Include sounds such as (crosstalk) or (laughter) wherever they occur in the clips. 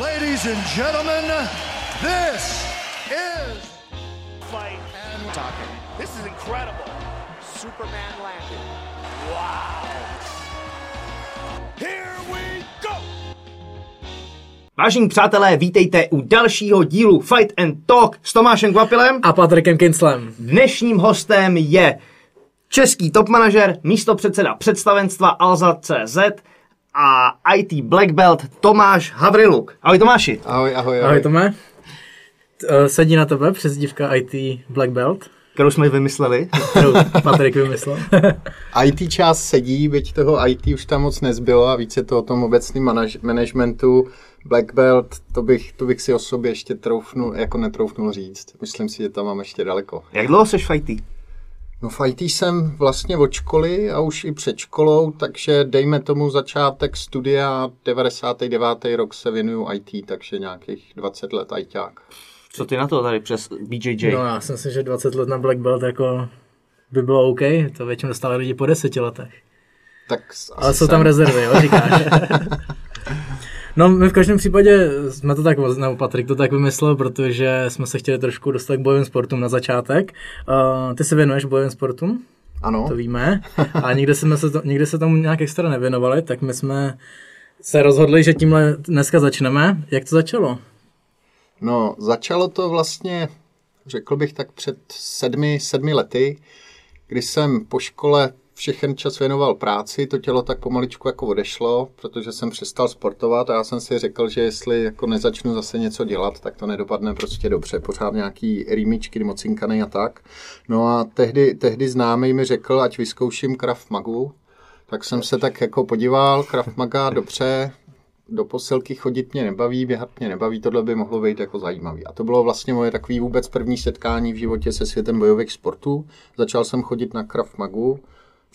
Ladies and gentlemen, this is fight and talking. This is incredible. Superman landed. Wow. Here we go. Vážení přátelé, vítejte u dalšího dílu Fight and Talk s Tomášem Kvapilem. A Patrikem Kinslem. Dnešním hostem je český top manažer, místo předseda představenstva Alza.cz a IT Black Belt Tomáš Havriluk. Ahoj Tomáši. Ahoj, ahoj, ahoj. Ahoj Tome. T- eh, Sedí na tebe přezdívka IT Black Belt, Kterou jsme vymysleli. kterou Patrik vymyslel. (laughs) IT část sedí, byť toho IT už tam moc nezbylo a více to o tom obecném manaž- managementu. Black Belt, to bych, to bych si o sobě ještě troufnul, jako netroufnul říct. Myslím si, že tam mám ještě daleko. Jak dlouho seš v IT? No v IT jsem vlastně od školy a už i před školou, takže dejme tomu začátek studia, 99. rok se věnuju IT, takže nějakých 20 let ITák. Co ty na to tady přes BJJ? No já si myslím, že 20 let na Black Belt jako by bylo OK, to většinou stále lidi po deseti letech. Tak Ale jsou tam jsem- rezervy, jo, říkáš. (laughs) No, my v každém případě jsme to tak, nebo Patrik to tak vymyslel, protože jsme se chtěli trošku dostat k bojovým sportům na začátek. Uh, ty se věnuješ bojovým sportům? Ano. to víme. A nikde jsme se, to, nikde se tomu nějak extra nevěnovali, tak my jsme se rozhodli, že tímhle dneska začneme. Jak to začalo? No, začalo to vlastně, řekl bych tak před sedmi, sedmi lety, kdy jsem po škole všechen čas věnoval práci, to tělo tak pomaličku jako odešlo, protože jsem přestal sportovat a já jsem si řekl, že jestli jako nezačnu zase něco dělat, tak to nedopadne prostě dobře. Pořád nějaký rýmičky, mocinkany a tak. No a tehdy, tehdy známý mi řekl, ať vyzkouším Krav Magu, tak jsem se tak jako podíval, Krav Maga, dobře, do posilky chodit mě nebaví, běhat mě nebaví, tohle by mohlo být jako zajímavý. A to bylo vlastně moje takový vůbec první setkání v životě se světem bojových sportů. Začal jsem chodit na Krav Magu,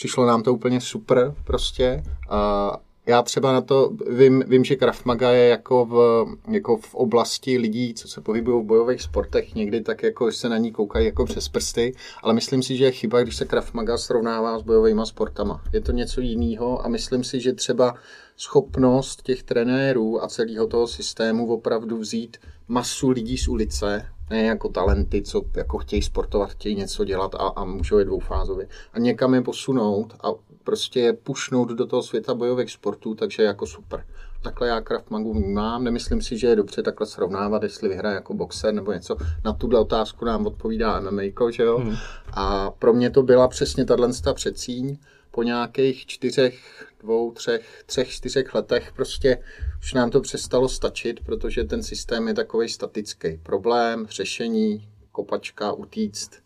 přišlo nám to úplně super prostě. A já třeba na to vím, vím že Krav Maga je jako v, jako v oblasti lidí, co se pohybují v bojových sportech, někdy tak jako se na ní koukají jako přes prsty, ale myslím si, že je chyba, když se Krav Maga srovnává s bojovými sportama. Je to něco jiného a myslím si, že třeba schopnost těch trenérů a celého toho systému opravdu vzít masu lidí z ulice, ne jako talenty, co jako chtějí sportovat, chtějí něco dělat a, a můžou je dvoufázově. A někam je posunout a prostě je pušnout do toho světa bojových sportů, takže jako super. Takhle já Krav Magu vnímám, nemyslím si, že je dobře takhle srovnávat, jestli vyhraje jako boxer nebo něco. Na tuhle otázku nám odpovídá MMA, že jo? Hmm. A pro mě to byla přesně tato předsíň, po nějakých čtyřech, dvou, třech, třech, čtyřech letech prostě už nám to přestalo stačit, protože ten systém je takový statický. Problém, řešení, kopačka, utíct.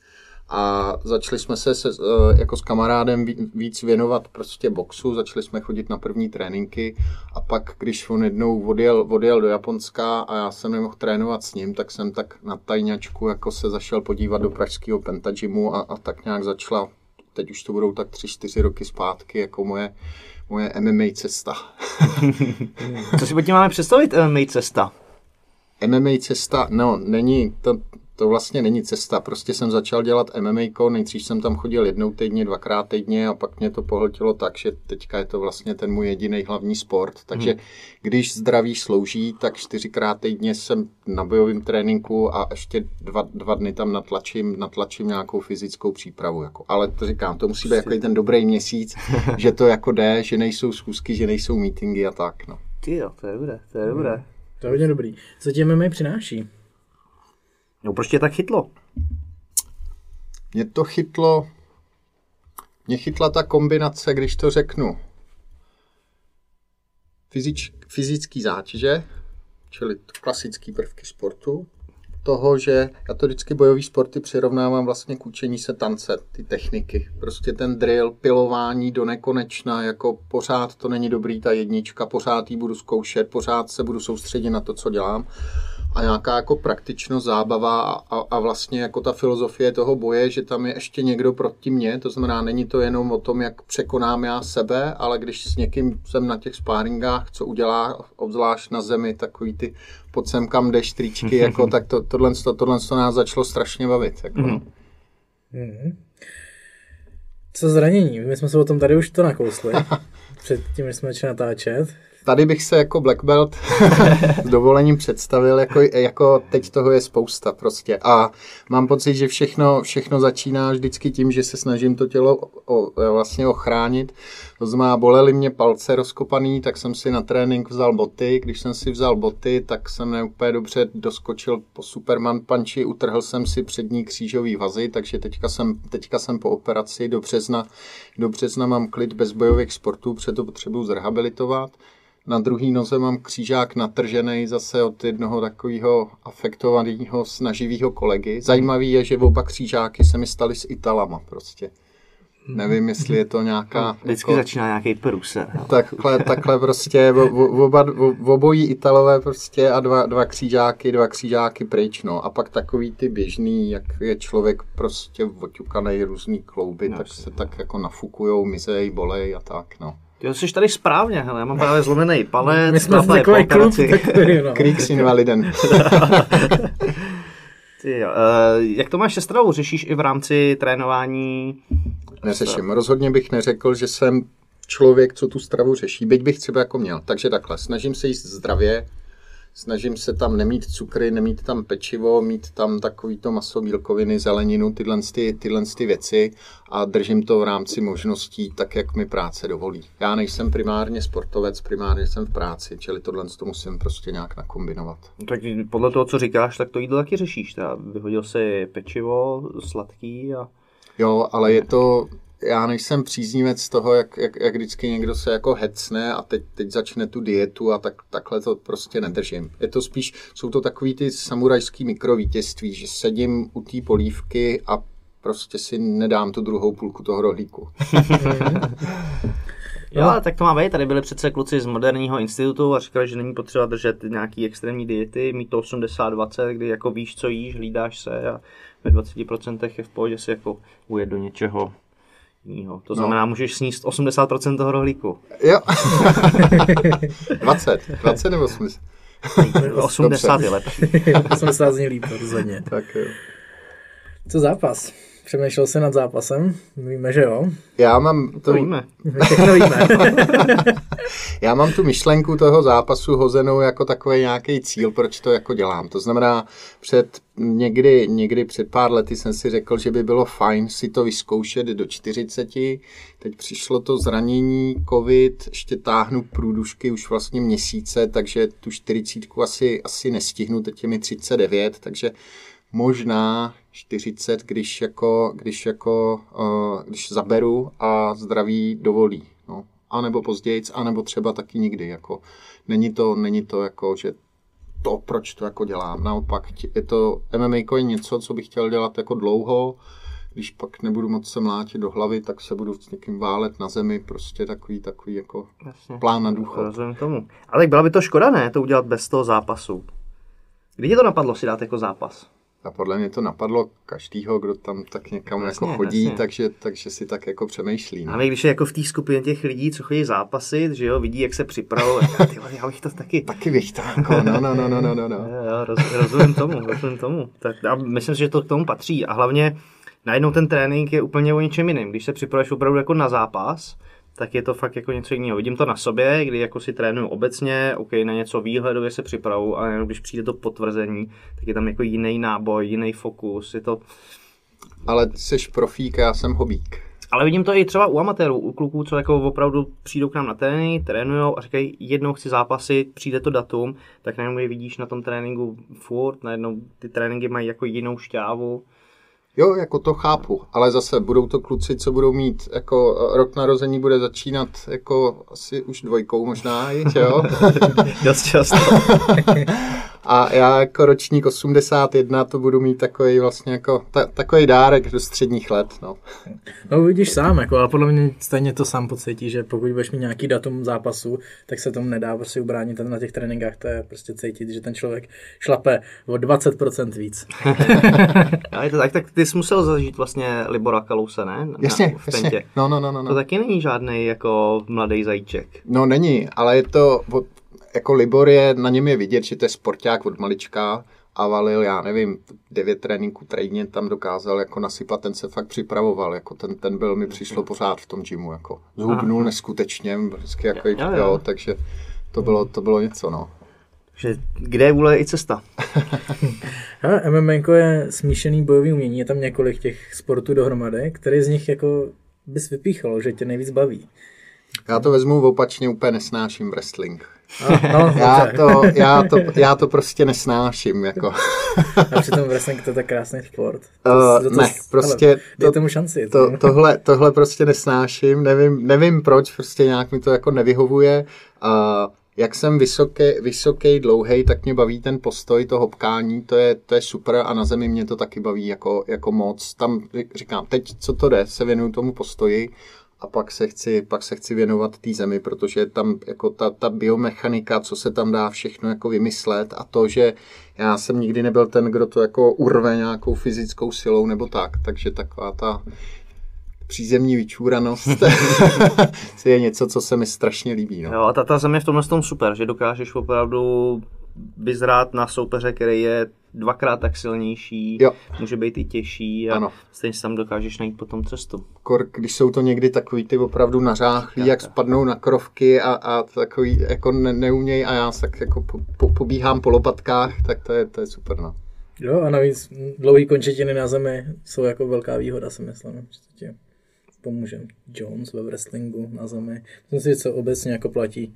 A začali jsme se, se eh, jako s kamarádem ví- víc věnovat prostě boxu, začali jsme chodit na první tréninky a pak, když on jednou odjel, odjel do Japonska a já jsem nemohl trénovat s ním, tak jsem tak na tajňačku jako se zašel podívat do pražského pentagymu a, a tak nějak začala teď už to budou tak tři, čtyři roky zpátky, jako moje, moje MMA cesta. (laughs) Co si pod tím máme představit, MMA cesta? MMA cesta, no, není, to, to vlastně není cesta, prostě jsem začal dělat MMA, nejdřív jsem tam chodil jednou týdně, dvakrát týdně a pak mě to pohltilo tak, že teďka je to vlastně ten můj jediný hlavní sport, takže hmm. když zdraví slouží, tak čtyřikrát týdně jsem na bojovém tréninku a ještě dva, dva dny tam natlačím, natlačím nějakou fyzickou přípravu, jako. ale to říkám, to musí být jako ten dobrý měsíc, (laughs) že to jako jde, že nejsou schůzky, že nejsou meetingy a tak, no. Ty jo, to je dobré, to je dobré. To je hodně dobrý. Co ti MMA přináší? No proč tě tak chytlo? Mě to chytlo, mě chytla ta kombinace, když to řeknu, Fyzič, fyzický zátěže, čili klasický prvky sportu, toho, že já to vždycky bojový sporty přirovnávám vlastně k učení se tance, ty techniky. Prostě ten drill, pilování do nekonečna, jako pořád to není dobrý ta jednička, pořád ji budu zkoušet, pořád se budu soustředit na to, co dělám. A nějaká jako praktičnost, zábava a, a vlastně jako ta filozofie toho boje, že tam je ještě někdo proti mně, to znamená, není to jenom o tom, jak překonám já sebe, ale když s někým jsem na těch spáringách, co udělá, obzvlášť na zemi, takový ty pod sem kam jdeš tričky, jako, (laughs) tak to, tohle, to, tohle to nás začalo strašně bavit. Jako. Mm-hmm. Co zranění? My jsme se o tom tady už to nakousli. (laughs) Předtím, než jsme začali natáčet. Tady bych se jako Black Belt (laughs) s dovolením představil, jako, jako teď toho je spousta prostě. A mám pocit, že všechno, všechno začíná vždycky tím, že se snažím to tělo o, vlastně ochránit. To znamená, bolely mě palce rozkopaný, tak jsem si na trénink vzal boty. Když jsem si vzal boty, tak jsem neúplně dobře doskočil po Superman punchi, utrhl jsem si přední křížový vazy, takže teďka jsem, teďka jsem po operaci do března, do března mám klid bez bojových sportů, proto potřebuji zrehabilitovat. Na druhý noze mám křížák natržený zase od jednoho takového afektovaného snaživého kolegy. Zajímavý je, že oba křížáky se mi staly s Italama prostě. Nevím, jestli je to nějaká... Vždycky jako, začíná nějaký průser. Takhle, takhle prostě oba, obojí Italové prostě a dva, dva křížáky, dva křížáky pryč, no. A pak takový ty běžný, jak je člověk prostě oťukaný různý klouby, no, tak se tak jako nafukujou, mizej, bolej a tak, no. Jo, jsi tady správně, hele, já mám právě zlomený palec. My jsme takový klub, takový, no. Kriegs invaliden. Ty jo. Uh, jak to máš se stravou? Řešíš i v rámci trénování? Neřeším. Rozhodně bych neřekl, že jsem člověk, co tu stravu řeší, byť bych třeba jako měl. Takže takhle, snažím se jíst zdravě, snažím se tam nemít cukry, nemít tam pečivo, mít tam takovýto maso, bílkoviny, zeleninu, tyhle, ty, tyhle ty věci a držím to v rámci možností tak, jak mi práce dovolí. Já nejsem primárně sportovec, primárně jsem v práci, čili tohle to musím prostě nějak nakombinovat. Tak podle toho, co říkáš, tak to jídlo taky řešíš. Teda vyhodil si pečivo, sladký a... Jo, ale je to, já nejsem příznivec toho, jak, jak, jak vždycky někdo se jako hecne a teď, teď začne tu dietu a tak, takhle to prostě nedržím. Je to spíš, jsou to takový ty samurajský mikrovítězství, že sedím u té polívky a prostě si nedám tu druhou půlku toho rohlíku. (laughs) Jo, tak to má být. Tady byli přece kluci z moderního institutu a říkali, že není potřeba držet nějaký extrémní diety, mít to 80-20, kdy jako víš, co jíš, hlídáš se a ve 20% je v pohodě si jako ujet do něčeho jiného. To no. znamená, no. můžeš sníst 80% toho rohlíku. Jo. (laughs) 20. 20 nebo 80? 80 (laughs) je lepší. 80 zní líp, rozhodně. Tak jo. Co zápas? Přemýšlel jsi nad zápasem? Víme, že jo. Já mám... To, to víme. Všechno víme. (laughs) Já mám tu myšlenku toho zápasu hozenou jako takový nějaký cíl, proč to jako dělám. To znamená, před někdy, někdy před pár lety jsem si řekl, že by bylo fajn si to vyzkoušet do 40. Teď přišlo to zranění, covid, ještě táhnu průdušky už vlastně měsíce, takže tu 40 asi, asi nestihnu, teď je mi 39, takže možná 40, když jako, když jako, uh, když zaberu a zdraví dovolí. No. A nebo později, a nebo třeba taky nikdy. Jako. Není, to, není to jako, že to, proč to jako dělám. Naopak, je to MMA je něco, co bych chtěl dělat jako dlouho, když pak nebudu moc se mlátit do hlavy, tak se budu s někým válet na zemi, prostě takový, takový jako Jasně. plán na důchod. Rozumím tomu. Ale byla by to škoda, ne, to udělat bez toho zápasu. Kdy tě to napadlo si dát jako zápas? A podle mě to napadlo každýho, kdo tam tak někam jasně, jako chodí, takže, takže si tak jako přemýšlí. No. Ale když je jako v té skupině těch lidí, co chodí zápasit, že jo, vidí, jak se připravují, já bych to taky... Taky bych to, jako, no, no, no, no, no, no. no. Já roz, rozumím tomu, rozumím tomu. Tak já myslím, že to k tomu patří a hlavně najednou ten trénink je úplně o něčem jiném. Když se připravuješ opravdu jako na zápas, tak je to fakt jako něco jiného. Vidím to na sobě, kdy jako si trénuju obecně, OK, na něco výhledově se připravu, ale jenom když přijde to potvrzení, tak je tam jako jiný náboj, jiný fokus, je to... Ale jsi profík, já jsem hobík. Ale vidím to i třeba u amatérů, u kluků, co jako opravdu přijdou k nám na trénink, trénujou a říkají, jednou chci zápasit, přijde to datum, tak najednou je vidíš na tom tréninku furt, najednou ty tréninky mají jako jinou šťávu Jo, jako to chápu, ale zase budou to kluci, co budou mít, jako eh, rok narození bude začínat jako asi už dvojkou možná, jo? (laughs) Dost často. (laughs) A já jako ročník 81 to budu mít takový vlastně jako ta, takový dárek do středních let. No. no vidíš sám, jako, ale podle mě stejně to sám pocítí, že pokud budeš mít nějaký datum zápasu, tak se tomu nedá prostě ubránit na těch tréninkách, to je prostě cítit, že ten člověk šlape o 20% víc. (laughs) a je to tak, tak ty jsi musel zažít vlastně Libora Kalouse, ne? Na, jasně, v jasně. No, no, no, no, no. To taky není žádný jako mladý zajíček. No není, ale je to, jako Libor je, na něm je vidět, že to je sporták od malička a valil, já nevím, devět tréninků trejně tam dokázal jako nasypat, ten se fakt připravoval, jako ten, ten byl, mi přišlo pořád v tom gymu, jako zhubnul neskutečně, vždycky jako, jo, jo, jo. takže to bylo, to bylo něco, no. Že kde je vůle i cesta. (laughs) MMA je smíšený bojový umění, je tam několik těch sportů dohromady, který z nich jako bys vypíchal, že tě nejvíc baví. Já to vezmu opačně, úplně nesnáším wrestling. A, no, (laughs) Já to, já, to, já to prostě nesnáším, jako. (laughs) A přitom wrestling to je tak krásný sport. Uh, To- to- ne, prostě ale Dej to- tomu šanci. To, tohle, tohle prostě nesnáším, nevím, nevím proč, prostě nějak mi to jako nevyhovuje. A jak jsem vysoký, vysoký, dlouhý, tak mě baví ten postoj, to hopkání, to je, to je super a na zemi mě to taky baví jako, jako moc. Tam říkám, teď co to jde, se věnuju tomu postoji a pak se chci, pak se chci věnovat té zemi, protože tam jako ta, ta biomechanika, co se tam dá všechno jako vymyslet a to, že já jsem nikdy nebyl ten, kdo to jako urve nějakou fyzickou silou nebo tak, takže taková ta přízemní vyčúranost (laughs) (laughs) je něco, co se mi strašně líbí. No. Jo, a ta, ta země je v tomhle tom super, že dokážeš opravdu vyzrát na soupeře, který je dvakrát tak silnější, Jo. může být i těžší a Ano. stejně si tam dokážeš najít potom cestu. Kor, když jsou to někdy takový ty opravdu nařáchlí, jak spadnou na krovky a, a takový jako ne, neuměj a já se tak jako po, po, pobíhám po lopatkách, tak to je, to je super. No. Jo, a navíc dlouhý končetiny na zemi jsou jako velká výhoda, si myslím. Že ti pomůže. Jones ve wrestlingu na zemi. Myslím si, co obecně jako platí,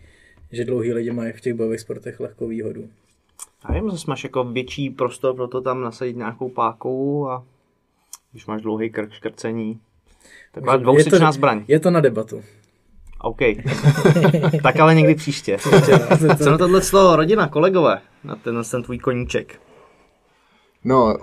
že dlouhý lidi mají v těch bojových sportech lehkou výhodu. A nevím, zase máš jako větší prostor pro to tam nasadit nějakou pákou a když máš dlouhý krk, škrcení. Taková Je dvousečná to- zbraň. Je to na debatu. OK. (laughs) tak ale někdy příště. (laughs) (laughs) Co na tohle slovo rodina, kolegové, na ten, ten tvůj koníček? no,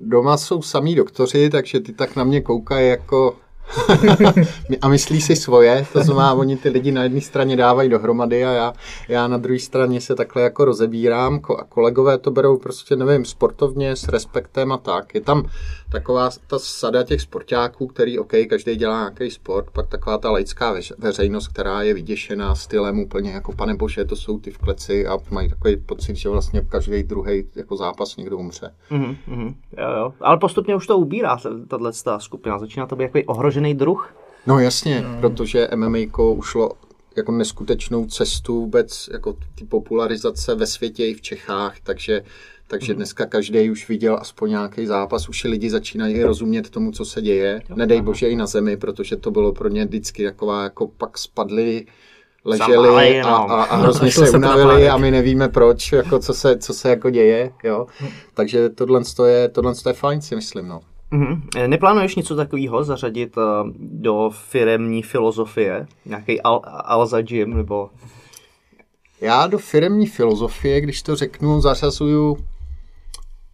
doma jsou samý doktoři, takže ty tak na mě koukají jako (laughs) a myslí si svoje, to znamená, oni ty lidi na jedné straně dávají dohromady a já, já na druhé straně se takhle jako rozebírám a kolegové to berou prostě, nevím, sportovně, s respektem a tak. Je tam taková ta sada těch sportáků, který, OK, každý dělá nějaký sport, pak taková ta laická veř- veřejnost, která je vyděšená stylem úplně jako pane bože, to jsou ty v kleci a mají takový pocit, že vlastně každý druhý jako zápas někdo umře. Mhm, mhm. Jo, jo. Ale postupně už to ubírá, tahle skupina. Začíná to být jako ohrožený druh. No jasně, no. protože MMA ušlo jako neskutečnou cestu vůbec jako ty popularizace ve světě i v Čechách, takže, takže dneska každý už viděl aspoň nějaký zápas, už i lidi začínají rozumět tomu, co se děje. Nedej bože i na zemi, protože to bylo pro ně vždycky taková, jako pak spadli, leželi a, no. a, a hrozně šlo se unavili a my nevíme proč, jako co se, co se jako děje. Jo? Takže tohle je, tohle je fajn, si myslím. No. Mhm. Neplánuješ něco takového zařadit uh, do firemní filozofie? Nějaký al- Alza Gym nebo... Já do firemní filozofie, když to řeknu, zařazuju,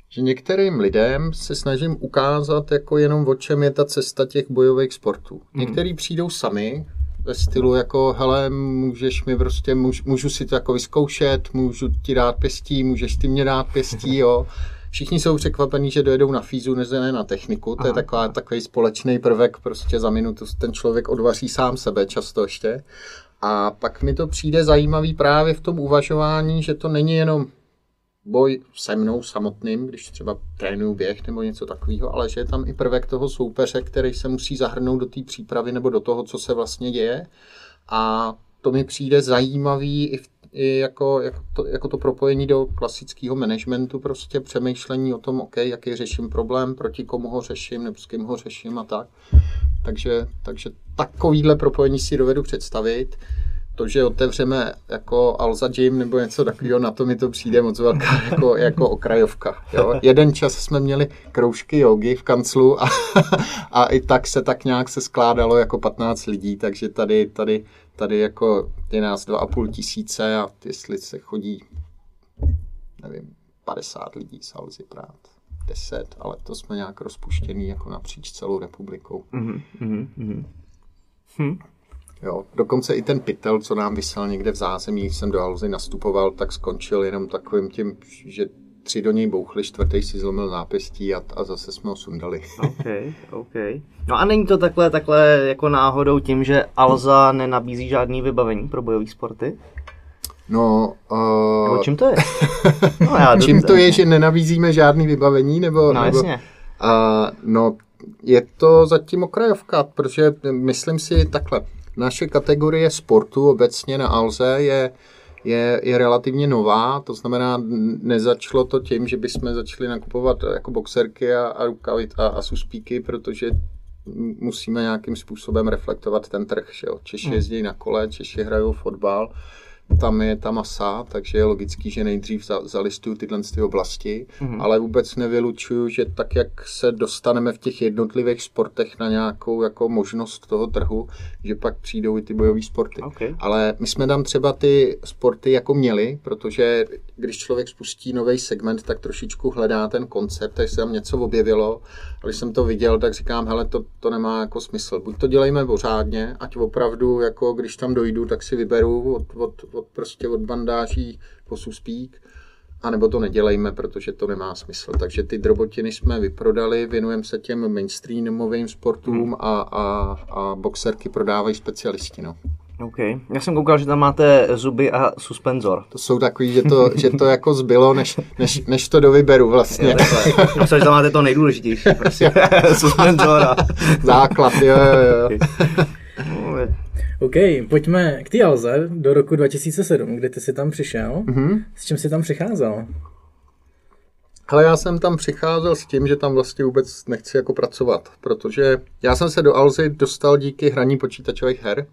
že některým lidem se snažím ukázat jako jenom o čem je ta cesta těch bojových sportů. Některý přijdou sami ve stylu jako, hele, můžeš mi prostě, můž, můžu si to jako vyzkoušet, můžu ti dát pěstí, můžeš ty mě dát pěstí, jo. (laughs) Všichni jsou překvapení, že dojedou na fízu, než ne na techniku. To je taková, takový společný prvek, prostě za minutu ten člověk odvaří sám sebe často ještě. A pak mi to přijde zajímavý právě v tom uvažování, že to není jenom boj se mnou samotným, když třeba trénuju běh nebo něco takového, ale že je tam i prvek toho soupeře, který se musí zahrnout do té přípravy nebo do toho, co se vlastně děje. A to mi přijde zajímavý i, v, i jako, jako, to, jako to propojení do klasického managementu, prostě přemýšlení o tom, OK, jaký řeším problém, proti komu ho řeším, nebo s kým ho řeším a tak. Takže, takže takovýhle propojení si dovedu představit. To, že otevřeme jako Alza Gym nebo něco takového, na to mi to přijde moc velká (laughs) jako, jako okrajovka. Jo? Jeden čas jsme měli kroužky jogy v kanclu a, (laughs) a i tak se tak nějak se skládalo jako 15 lidí, takže tady, tady, tady jako je nás 2,5 tisíce a jestli se chodí, nevím, 50 lidí z Alzy prát. 10, ale to jsme nějak rozpuštěný jako napříč celou republikou. Mhm, mhm, mhm. Jo, dokonce i ten pytel, co nám vysel někde v zázemí, když jsem do Alzy nastupoval, tak skončil jenom takovým tím, že tři do něj bouchli, čtvrtý si zlomil nápěstí a, a zase jsme ho sundali. (laughs) OK, OK. No a není to takhle, takhle jako náhodou tím, že Alza nenabízí žádný vybavení pro bojové sporty? No, Nebo uh, čím to je? (laughs) No, já čím to je, že nenabízíme žádný vybavení? Nebo, No nebo, jasně. Uh, no, je to zatím okrajovka, protože myslím si takhle, naše kategorie sportu obecně na Alze je, je, je relativně nová, to znamená, nezačalo to tím, že bychom začali nakupovat jako boxerky a, a rukavit a, a suspíky, protože musíme nějakým způsobem reflektovat ten trh. Že jo? Češi hmm. jezdí na kole, Češi hrajou fotbal, tam je ta masa, takže je logický, že nejdřív za, zalistuju tyhle ty oblasti, mm-hmm. ale vůbec nevylučuju, že tak, jak se dostaneme v těch jednotlivých sportech na nějakou jako možnost toho trhu, že pak přijdou i ty bojové sporty. Okay. Ale my jsme tam třeba ty sporty jako měli, protože když člověk spustí nový segment, tak trošičku hledá ten koncept, takže se tam něco objevilo. A když jsem to viděl, tak říkám, hele, to, to nemá jako smysl. Buď to dělejme pořádně, ať opravdu, jako když tam dojdu, tak si vyberu od, od, od prostě od bandáží po suspík, anebo to nedělejme, protože to nemá smysl. Takže ty drobotiny jsme vyprodali, věnujeme se těm mainstreamovým sportům hmm. a, a, a boxerky prodávají specialisti. No. OK. Já jsem koukal, že tam máte zuby a suspenzor. To jsou takový, že to, že to jako zbylo, než, než, než to dovyberu vlastně. Myslím, že tam máte to nejdůležitější, prostě. (laughs) suspenzor a... Základ, jo, jo, jo. OK, pojďme k té Alze do roku 2007, kdy ty jsi tam přišel. Mm-hmm. S čím jsi tam přicházel? Ale já jsem tam přicházel s tím, že tam vlastně vůbec nechci jako pracovat, protože já jsem se do Alzy dostal díky hraní počítačových her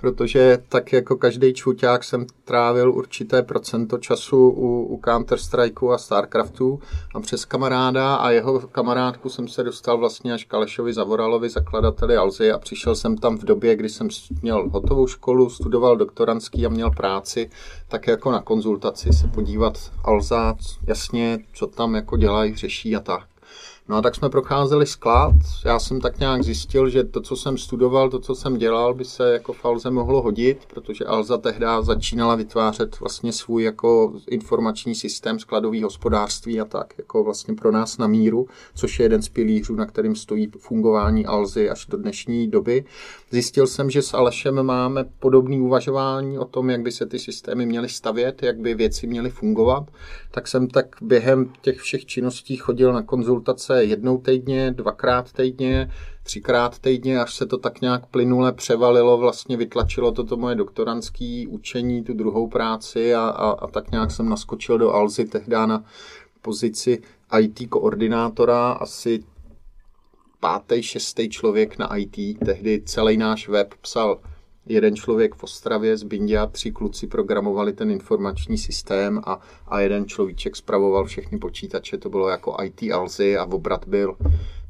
protože tak jako každý čuťák jsem trávil určité procento času u, u Counter-Strikeu a Starcraftu a přes kamaráda a jeho kamarádku jsem se dostal vlastně až Kalešovi Zavoralovi, zakladateli Alzy a přišel jsem tam v době, kdy jsem měl hotovou školu, studoval doktorantský a měl práci, tak jako na konzultaci se podívat Alza, jasně, co tam jako dělají, řeší a tak. No a tak jsme procházeli sklad. Já jsem tak nějak zjistil, že to, co jsem studoval, to, co jsem dělal, by se jako v Alze mohlo hodit, protože Alza tehdy začínala vytvářet vlastně svůj jako informační systém skladový hospodářství a tak, jako vlastně pro nás na míru, což je jeden z pilířů, na kterým stojí fungování Alzy až do dnešní doby. Zjistil jsem, že s Alešem máme podobné uvažování o tom, jak by se ty systémy měly stavět, jak by věci měly fungovat. Tak jsem tak během těch všech činností chodil na konzultace jednou týdně, dvakrát týdně, třikrát týdně, až se to tak nějak plynule převalilo, vlastně vytlačilo to, to moje doktorantské učení, tu druhou práci a, a, a tak nějak jsem naskočil do Alzy tehdy na pozici IT koordinátora, asi pátý, šestý člověk na IT. Tehdy celý náš web psal jeden člověk v Ostravě z Bindia, tři kluci programovali ten informační systém a, a jeden človíček spravoval všechny počítače. To bylo jako IT Alzy a obrat byl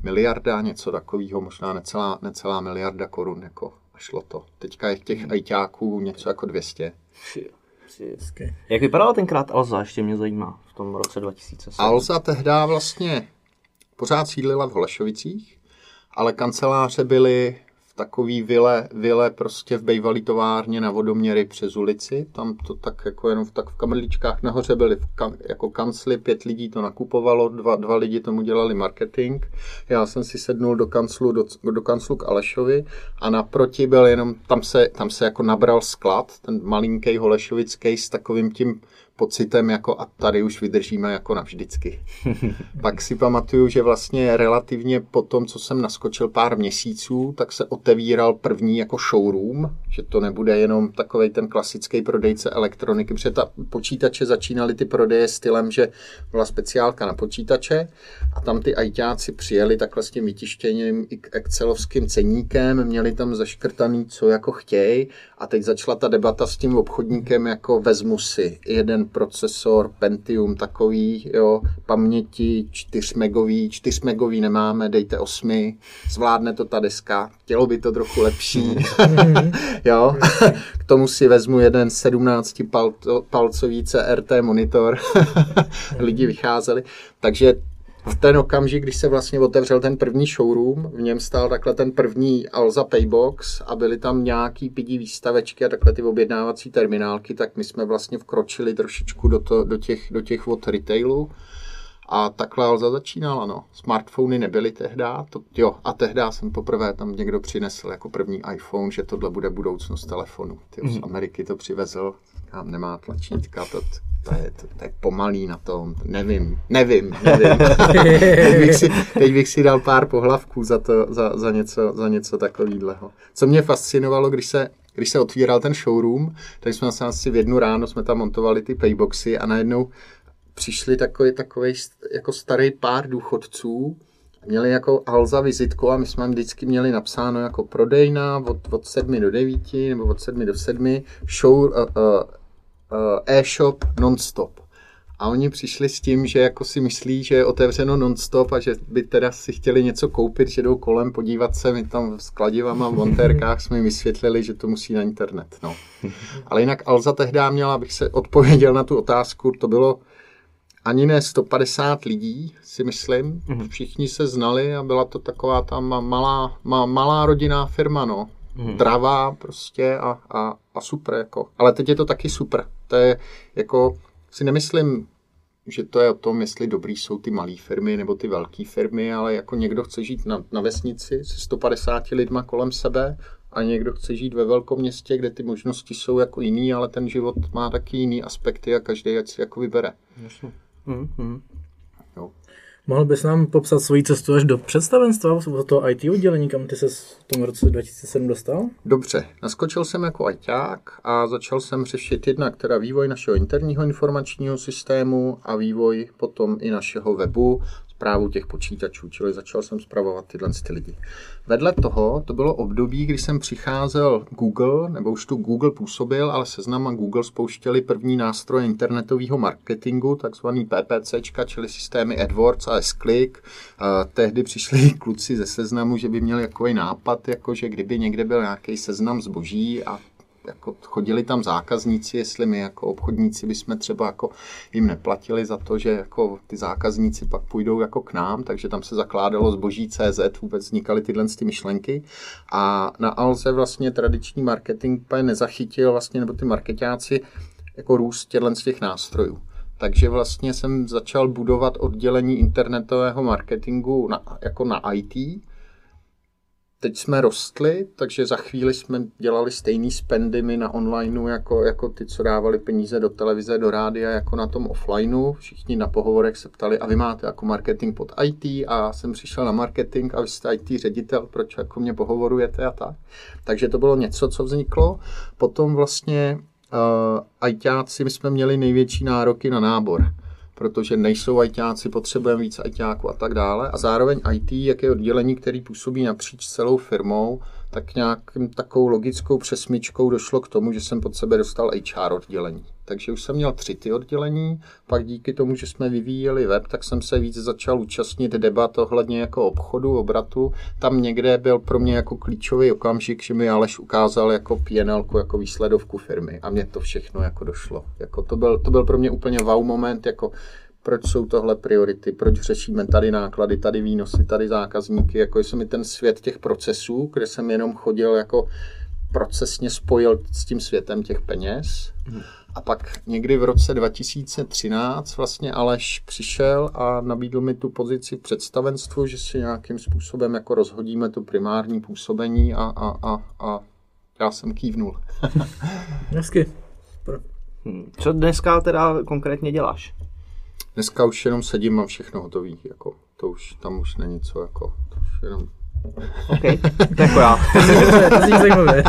miliarda, něco takového, možná necelá, necelá miliarda korun. Jako, a šlo to. Teďka je těch ITáků něco jako 200. Jak vypadala tenkrát Alza, ještě mě zajímá, v tom roce 2007? Alza tehdy vlastně pořád sídlila v Holešovicích, ale kanceláře byly v takový vile, vile prostě v bejvalý továrně na vodoměry přes ulici. Tam to tak jako jenom v, tak v kamerličkách nahoře byly v kan, jako kancly, pět lidí to nakupovalo, dva, dva lidi tomu dělali marketing. Já jsem si sednul do kanclu, do, do kanclu k Alešovi a naproti byl jenom, tam se, tam se jako nabral sklad, ten malinký holešovický s takovým tím pocitem jako a tady už vydržíme jako navždycky. (laughs) Pak si pamatuju, že vlastně relativně po tom, co jsem naskočil pár měsíců, tak se otevíral první jako showroom, že to nebude jenom takový ten klasický prodejce elektroniky, protože ta počítače začínaly ty prodeje stylem, že byla speciálka na počítače a tam ty ajťáci přijeli takhle s tím vytištěným excelovským ceníkem, měli tam zaškrtaný, co jako chtějí a teď začala ta debata s tím obchodníkem jako vezmu si jeden procesor Pentium takový, jo, paměti 4 megový, 4 megový nemáme, dejte 8, zvládne to ta deska, chtělo by to trochu lepší, (laughs) jo, k tomu si vezmu jeden 17 palcový CRT monitor, (laughs) lidi vycházeli, takže v ten okamžik, když se vlastně otevřel ten první showroom, v něm stál takhle ten první Alza Paybox a byly tam nějaký pidí výstavečky a takhle ty objednávací terminálky, tak my jsme vlastně vkročili trošičku do, to, do, těch, do těch od retailu. A takhle Alza začínala, no. Smartfony nebyly tehdy, to, jo, a tehdy jsem poprvé tam někdo přinesl jako první iPhone, že tohle bude budoucnost telefonu. Ty mm. z Ameriky to přivezl, tam nemá tlačítka, to, to, je, to, to je pomalý na tom, nevím, nevím, nevím. (laughs) teď, bych si, teď bych si dal pár pohlavků za, to, za, za něco, za něco takového. Co mě fascinovalo, když se když se otvíral ten showroom, tak jsme se asi v jednu ráno jsme tam montovali ty payboxy a najednou přišli takový, takový jako starý pár důchodců, měli jako Alza vizitku a my jsme vždycky měli napsáno jako prodejna od, od 7 do 9 nebo od 7 do 7, show, uh, uh, e-shop non-stop. A oni přišli s tím, že jako si myslí, že je otevřeno non-stop a že by teda si chtěli něco koupit, že jdou kolem podívat se, my tam s kladivama v montérkách jsme jim vysvětlili, že to musí na internet. No. Ale jinak Alza tehdy měla, abych se odpověděl na tu otázku, to bylo ani ne 150 lidí, si myslím. Mm-hmm. Všichni se znali a byla to taková ta malá, malá rodinná firma, no. Mm-hmm. Dravá prostě a, a, a super, jako. Ale teď je to taky super. To je jako, si nemyslím, že to je o tom, jestli dobrý jsou ty malé firmy nebo ty velké firmy, ale jako někdo chce žít na, na vesnici se 150 lidma kolem sebe a někdo chce žít ve velkom městě, kde ty možnosti jsou jako jiný, ale ten život má taky jiný aspekty a každý ať si jako vybere. Jasně. Mm-hmm. Mohl bys nám popsat svoji cestu až do představenstva, do toho IT oddělení, kam ty se v tom roce 2007 dostal? Dobře, naskočil jsem jako ITák a začal jsem řešit jednak teda vývoj našeho interního informačního systému a vývoj potom i našeho webu, zprávu těch počítačů, čili začal jsem zpravovat tyhle ty lidi. Vedle toho to bylo období, kdy jsem přicházel Google, nebo už tu Google působil, ale seznam a Google spouštěli první nástroje internetového marketingu, takzvaný PPC, čili systémy AdWords a S-Click. Tehdy přišli kluci ze seznamu, že by měli takový nápad, jako že kdyby někde byl nějaký seznam zboží a jako chodili tam zákazníci, jestli my jako obchodníci bychom třeba jako jim neplatili za to, že jako ty zákazníci pak půjdou jako k nám, takže tam se zakládalo zboží CZ, vůbec vznikaly tyhle ty myšlenky a na Alze vlastně tradiční marketing nezachytil vlastně, nebo ty marketáci jako růst těchto z těch nástrojů. Takže vlastně jsem začal budovat oddělení internetového marketingu na, jako na IT, teď jsme rostli, takže za chvíli jsme dělali stejný spendy my na onlineu, jako, jako ty, co dávali peníze do televize, do rádia, jako na tom offlineu. Všichni na pohovorech se ptali, a vy máte jako marketing pod IT a já jsem přišel na marketing a vy jste IT ředitel, proč jako mě pohovorujete a tak. Takže to bylo něco, co vzniklo. Potom vlastně uh, ITáci, my jsme měli největší nároky na nábor protože nejsou ITáci, potřebujeme víc ITáků a tak dále. A zároveň IT, jak je oddělení, který působí napříč celou firmou, tak nějakým takovou logickou přesmičkou došlo k tomu, že jsem pod sebe dostal HR oddělení. Takže už jsem měl tři ty oddělení, pak díky tomu, že jsme vyvíjeli web, tak jsem se víc začal účastnit debat ohledně jako obchodu, obratu. Tam někde byl pro mě jako klíčový okamžik, že mi Aleš ukázal jako PNL, jako výsledovku firmy a mě to všechno jako došlo. Jako to, byl, to byl pro mě úplně wow moment, jako proč jsou tohle priority, proč řešíme tady náklady, tady výnosy, tady zákazníky, jako jsem mi ten svět těch procesů, kde jsem jenom chodil jako procesně spojil s tím světem těch peněz. Hmm. A pak někdy v roce 2013 vlastně Aleš přišel a nabídl mi tu pozici v představenstvu, že si nějakým způsobem jako rozhodíme to primární působení a, a, a, a já jsem kývnul. (laughs) Hezky. Hmm. Co dneska teda konkrétně děláš? Dneska už jenom sedím, mám všechno hotový, jako, to už, tam už není co, jako, to už jenom... OK, jako já. to zajímavé.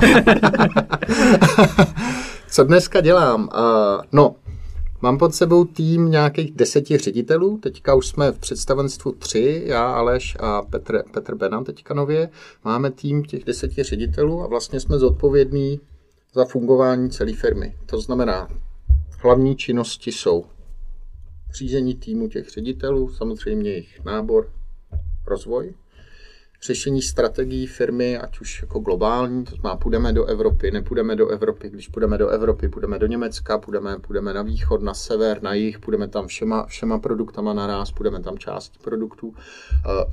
co dneska dělám? Uh, no, Mám pod sebou tým nějakých deseti ředitelů, teďka už jsme v představenstvu tři, já, Aleš a Petr, Petr Benan teďka nově. Máme tým těch deseti ředitelů a vlastně jsme zodpovědní za fungování celé firmy. To znamená, hlavní činnosti jsou řízení týmu těch ředitelů, samozřejmě jejich nábor, rozvoj, řešení strategií firmy, ať už jako globální, to znamená, půjdeme do Evropy, nepůjdeme do Evropy, když půjdeme do Evropy, půjdeme do Německa, půjdeme, půjdeme na východ, na sever, na jih, půjdeme tam všema, všema produktama naraz, půjdeme tam části produktů. Uh,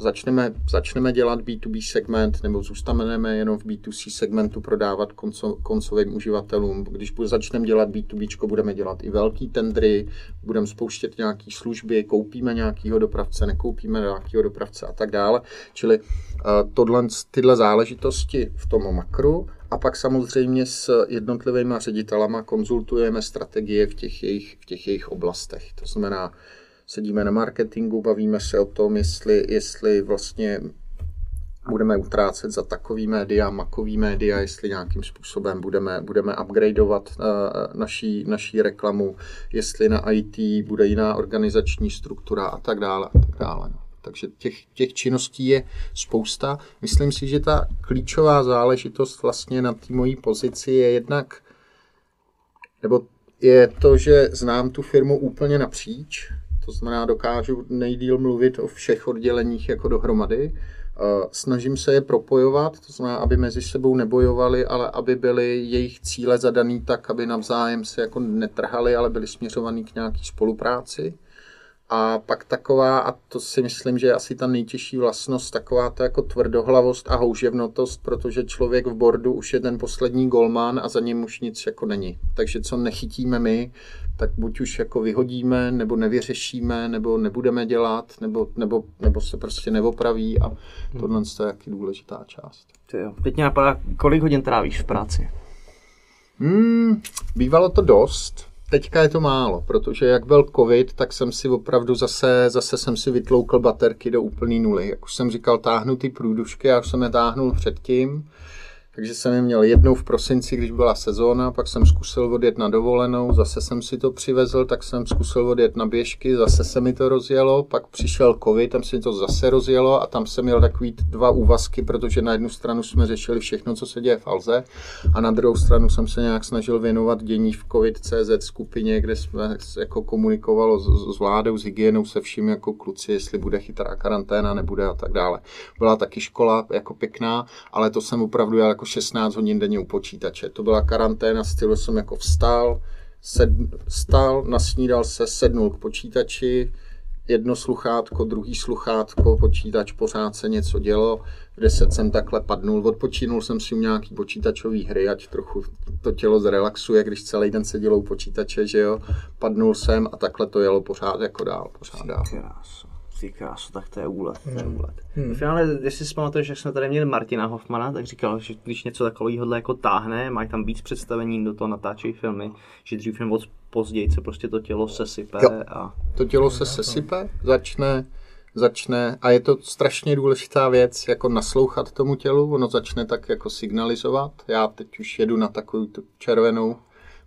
začneme, začneme dělat B2B segment, nebo zůstaneme jenom v B2C segmentu prodávat konco, koncovým uživatelům. Když začneme dělat B2B, budeme dělat i velký tendry, budeme spouštět nějaké služby, koupíme nějakého dopravce, nekoupíme nějakého dopravce a tak dále. Čili tohle, tyhle záležitosti v tom makru a pak samozřejmě s jednotlivými ředitelama konzultujeme strategie v těch jejich, v těch jejich oblastech. To znamená, sedíme na marketingu, bavíme se o tom, jestli, jestli vlastně budeme utrácet za takový média, makový média, jestli nějakým způsobem budeme, budeme upgradeovat uh, naší, naší reklamu, jestli na IT bude jiná organizační struktura a tak dále. A tak dále no. Takže těch, těch činností je spousta. Myslím si, že ta klíčová záležitost vlastně na té mojí pozici je jednak, nebo je to, že znám tu firmu úplně napříč, to znamená, dokážu nejdíl mluvit o všech odděleních jako dohromady. Snažím se je propojovat, to znamená, aby mezi sebou nebojovali, ale aby byly jejich cíle zadaný tak, aby navzájem se jako netrhali, ale byly směřovaný k nějaké spolupráci. A pak taková, a to si myslím, že je asi ta nejtěžší vlastnost, taková ta jako tvrdohlavost a houževnotost, protože člověk v bordu už je ten poslední golman a za ním už nic jako není. Takže co nechytíme my, tak buď už jako vyhodíme, nebo nevyřešíme, nebo nebudeme dělat, nebo, nebo, nebo se prostě neopraví a tohle je taky důležitá část. jo. Teď mě napadá, kolik hodin trávíš v práci? Hmm, bývalo to dost, teďka je to málo, protože jak byl covid, tak jsem si opravdu zase, zase jsem si vytloukl baterky do úplný nuly. Jak už jsem říkal, táhnu ty průdušky, já už jsem je táhnul předtím, takže jsem je měl jednou v prosinci, když byla sezóna, pak jsem zkusil odjet na dovolenou, zase jsem si to přivezl, tak jsem zkusil odjet na běžky, zase se mi to rozjelo, pak přišel covid, tam se mi to zase rozjelo a tam jsem měl takový dva úvazky, protože na jednu stranu jsme řešili všechno, co se děje v Alze a na druhou stranu jsem se nějak snažil věnovat dění v COVID.cz skupině, kde jsme jako komunikovalo s, s vládou, s hygienou, se vším jako kluci, jestli bude chytrá karanténa, nebude a tak dále. Byla taky škola jako pěkná, ale to jsem opravdu jako 16 hodin denně u počítače. To byla karanténa, stylu jsem jako vstal, sed, vstal, nasnídal se, sednul k počítači, jedno sluchátko, druhý sluchátko, počítač pořád se něco dělo, v 10 jsem takhle padnul, odpočinul jsem si u nějaký počítačový hry, ať trochu to tělo zrelaxuje, když celý den sedělo u počítače, že jo, padnul jsem a takhle to jelo pořád jako dál, pořád dál. Krásu. Ty krásu, tak to je úlet, to je hmm. úlet. Hmm. V finále, jestli si pamatuješ, jak jsme tady měli Martina Hoffmana, tak říkal, že když něco takového jako táhne, mají tam víc představení, do toho natáčejí filmy, že dřív nebo později se prostě to tělo sesype. Jo. A... To tělo se sesype, začne, začne a je to strašně důležitá věc, jako naslouchat tomu tělu, ono začne tak jako signalizovat. Já teď už jedu na takovou tu červenou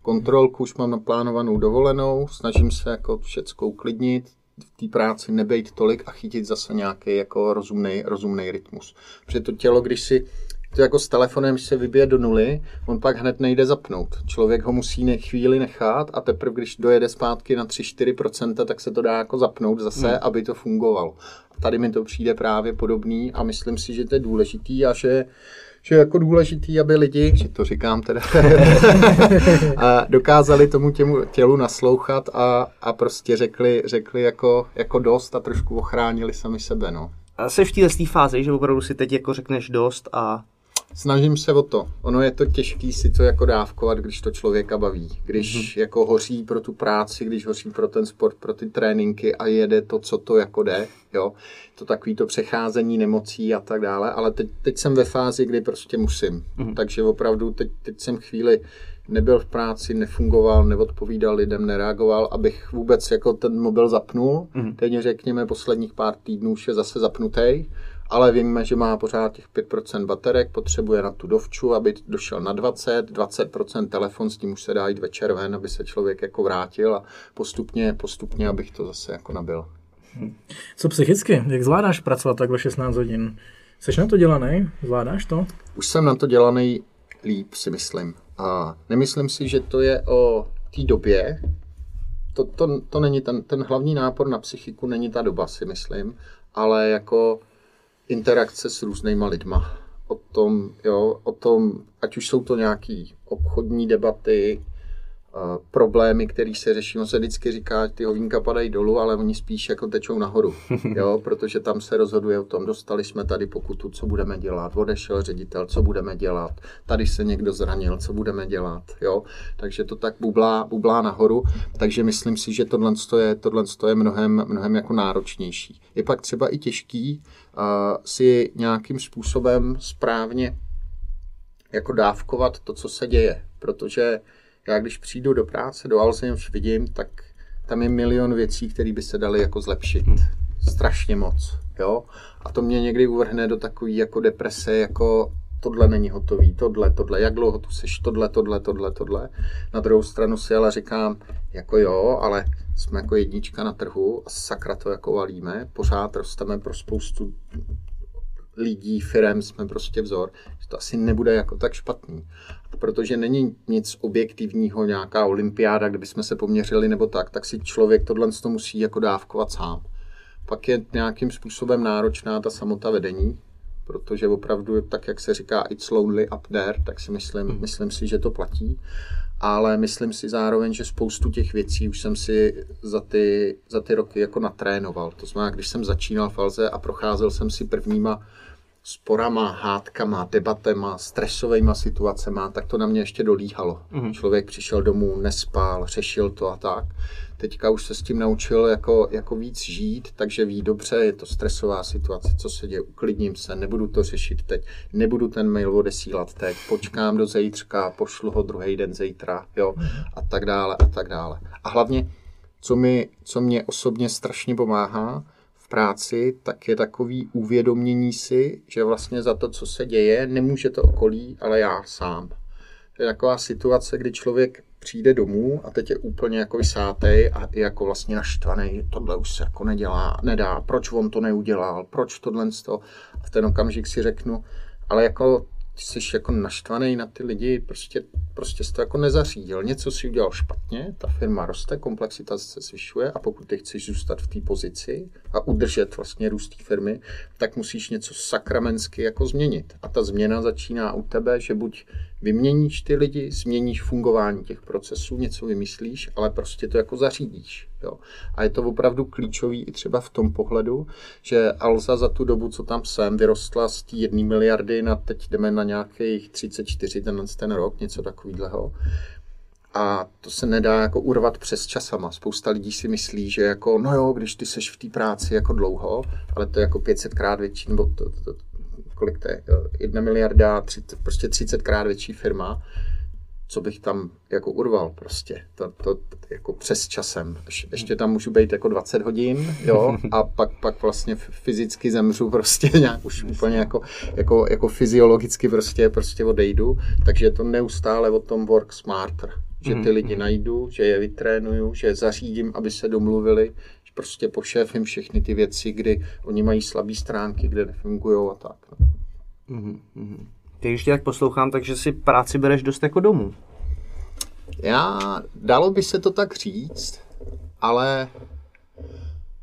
kontrolku, už mám naplánovanou dovolenou, snažím se jako všecko uklidnit, v té práci nebejt tolik a chytit zase nějaký jako rozumný, rozumný rytmus. Protože to tělo, když si to jako s telefonem, když se vybije do nuly, on pak hned nejde zapnout. Člověk ho musí ne, chvíli nechat a teprve, když dojede zpátky na 3-4%, tak se to dá jako zapnout zase, hmm. aby to fungovalo. Tady mi to přijde právě podobný a myslím si, že to je důležitý a že že je jako důležitý, aby lidi, že to říkám teda, (laughs) a dokázali tomu těmu tělu naslouchat a, a prostě řekli, řekli jako, jako dost a trošku ochránili sami sebe. No. A jsi v této fázi, že opravdu si teď jako řekneš dost a Snažím se o to. Ono je to těžké si to jako dávkovat, když to člověka baví. Když mm-hmm. jako hoří pro tu práci, když hoří pro ten sport, pro ty tréninky a jede to, co to jako jde. Jo? To takový to přecházení nemocí a tak dále. Ale teď, teď jsem ve fázi, kdy prostě musím. Mm-hmm. Takže opravdu teď, teď jsem chvíli nebyl v práci, nefungoval, neodpovídal lidem, nereagoval, abych vůbec jako ten mobil zapnul. Mm-hmm. Teď řekněme posledních pár týdnů už je zase zapnutý ale víme, že má pořád těch 5% baterek, potřebuje na tu dovču, aby došel na 20, 20% telefon, s tím už se dá jít večer ven, aby se člověk jako vrátil a postupně, postupně, abych to zase jako nabil. Co psychicky? Jak zvládáš pracovat takhle 16 hodin? Jsi na to dělaný? Zvládáš to? Už jsem na to dělaný líp, si myslím. A nemyslím si, že to je o té době. To, to, to není ten, ten hlavní nápor na psychiku, není ta doba, si myslím, ale jako interakce s různýma lidma. O tom, jo, o tom, ať už jsou to nějaký obchodní debaty, problémy, které se řeší. On se vždycky říká, že ty hovínka padají dolů, ale oni spíš jako tečou nahoru, (laughs) jo, protože tam se rozhoduje o tom, dostali jsme tady pokutu, co budeme dělat, odešel ředitel, co budeme dělat, tady se někdo zranil, co budeme dělat, jo, takže to tak bublá, bublá nahoru, takže myslím si, že tohle je, tohle je mnohem, mnohem jako náročnější. Je pak třeba i těžký uh, si nějakým způsobem správně jako dávkovat to, co se děje, protože já když přijdu do práce, do Alzheimer's vidím, tak tam je milion věcí, které by se daly jako zlepšit. Hmm. Strašně moc. jo. A to mě někdy uvrhne do takové jako deprese, jako tohle není hotový, tohle, tohle, jak dlouho tu seš, tohle, tohle, tohle, tohle. Na druhou stranu si ale říkám, jako jo, ale jsme jako jednička na trhu a sakra to jako valíme, pořád rosteme pro spoustu lidí, firem, jsme prostě vzor, že to asi nebude jako tak špatný. Protože není nic objektivního, nějaká olympiáda, kde bychom se poměřili nebo tak, tak si člověk tohle to musí jako dávkovat sám. Pak je nějakým způsobem náročná ta samota vedení, protože opravdu, tak jak se říká, it's lonely up there, tak si myslím, hmm. myslím si, že to platí. Ale myslím si zároveň, že spoustu těch věcí už jsem si za ty, za ty roky jako natrénoval. To znamená, když jsem začínal v Alze a procházel jsem si prvníma sporama, hádkama, debatema, stresovými situacemi, tak to na mě ještě dolíhalo. Mm-hmm. Člověk přišel domů, nespal, řešil to a tak. Teďka už se s tím naučil jako, jako víc žít, takže ví dobře, je to stresová situace, co se děje, uklidním se, nebudu to řešit teď, nebudu ten mail odesílat teď, počkám do zítřka, pošlu ho druhý den zítra, jo, a tak dále, a tak dále. A hlavně, co, mi, co mě osobně strašně pomáhá, práci, tak je takový uvědomění si, že vlastně za to, co se děje, nemůže to okolí, ale já sám. To je taková situace, kdy člověk přijde domů a teď je úplně jako vysátej a je jako vlastně naštvaný, tohle už se jako nedělá, nedá, proč on to neudělal, proč tohle to. A v ten okamžik si řeknu, ale jako ty jsi jako naštvaný na ty lidi, prostě, prostě jsi to jako nezařídil. Něco si udělal špatně, ta firma roste, komplexita se zvyšuje a pokud ty chceš zůstat v té pozici a udržet vlastně růst té firmy, tak musíš něco sakramensky jako změnit. A ta změna začíná u tebe, že buď vyměníš ty lidi, změníš fungování těch procesů, něco vymyslíš, ale prostě to jako zařídíš. Jo. A je to opravdu klíčový i třeba v tom pohledu, že Alza za tu dobu, co tam jsem, vyrostla z té jedné miliardy na teď jdeme na nějakých 34 ten, ten rok, něco takového. A to se nedá jako urvat přes časama. Spousta lidí si myslí, že jako, no jo, když ty seš v té práci jako dlouho, ale to je jako 500 krát větší, nebo to, to, to, kolik to je, jedna miliarda, 30, prostě 30 krát větší firma, co bych tam jako urval prostě, to, to, to jako přes časem. Ještě tam můžu být jako 20 hodin, jo, a pak, pak vlastně fyzicky zemřu prostě (laughs) nějak už úplně jako, jako, jako fyziologicky prostě, prostě odejdu, takže je to neustále o tom work smarter, že ty mhm, lidi mhm. najdu, že je vytrénuju, že je zařídím, aby se domluvili, prostě pošéfím všechny ty věci, kdy oni mají slabé stránky, kde nefungují a tak. Mm-hmm. Ty, když tě tak poslouchám, takže si práci bereš dost jako domů. Já, dalo by se to tak říct, ale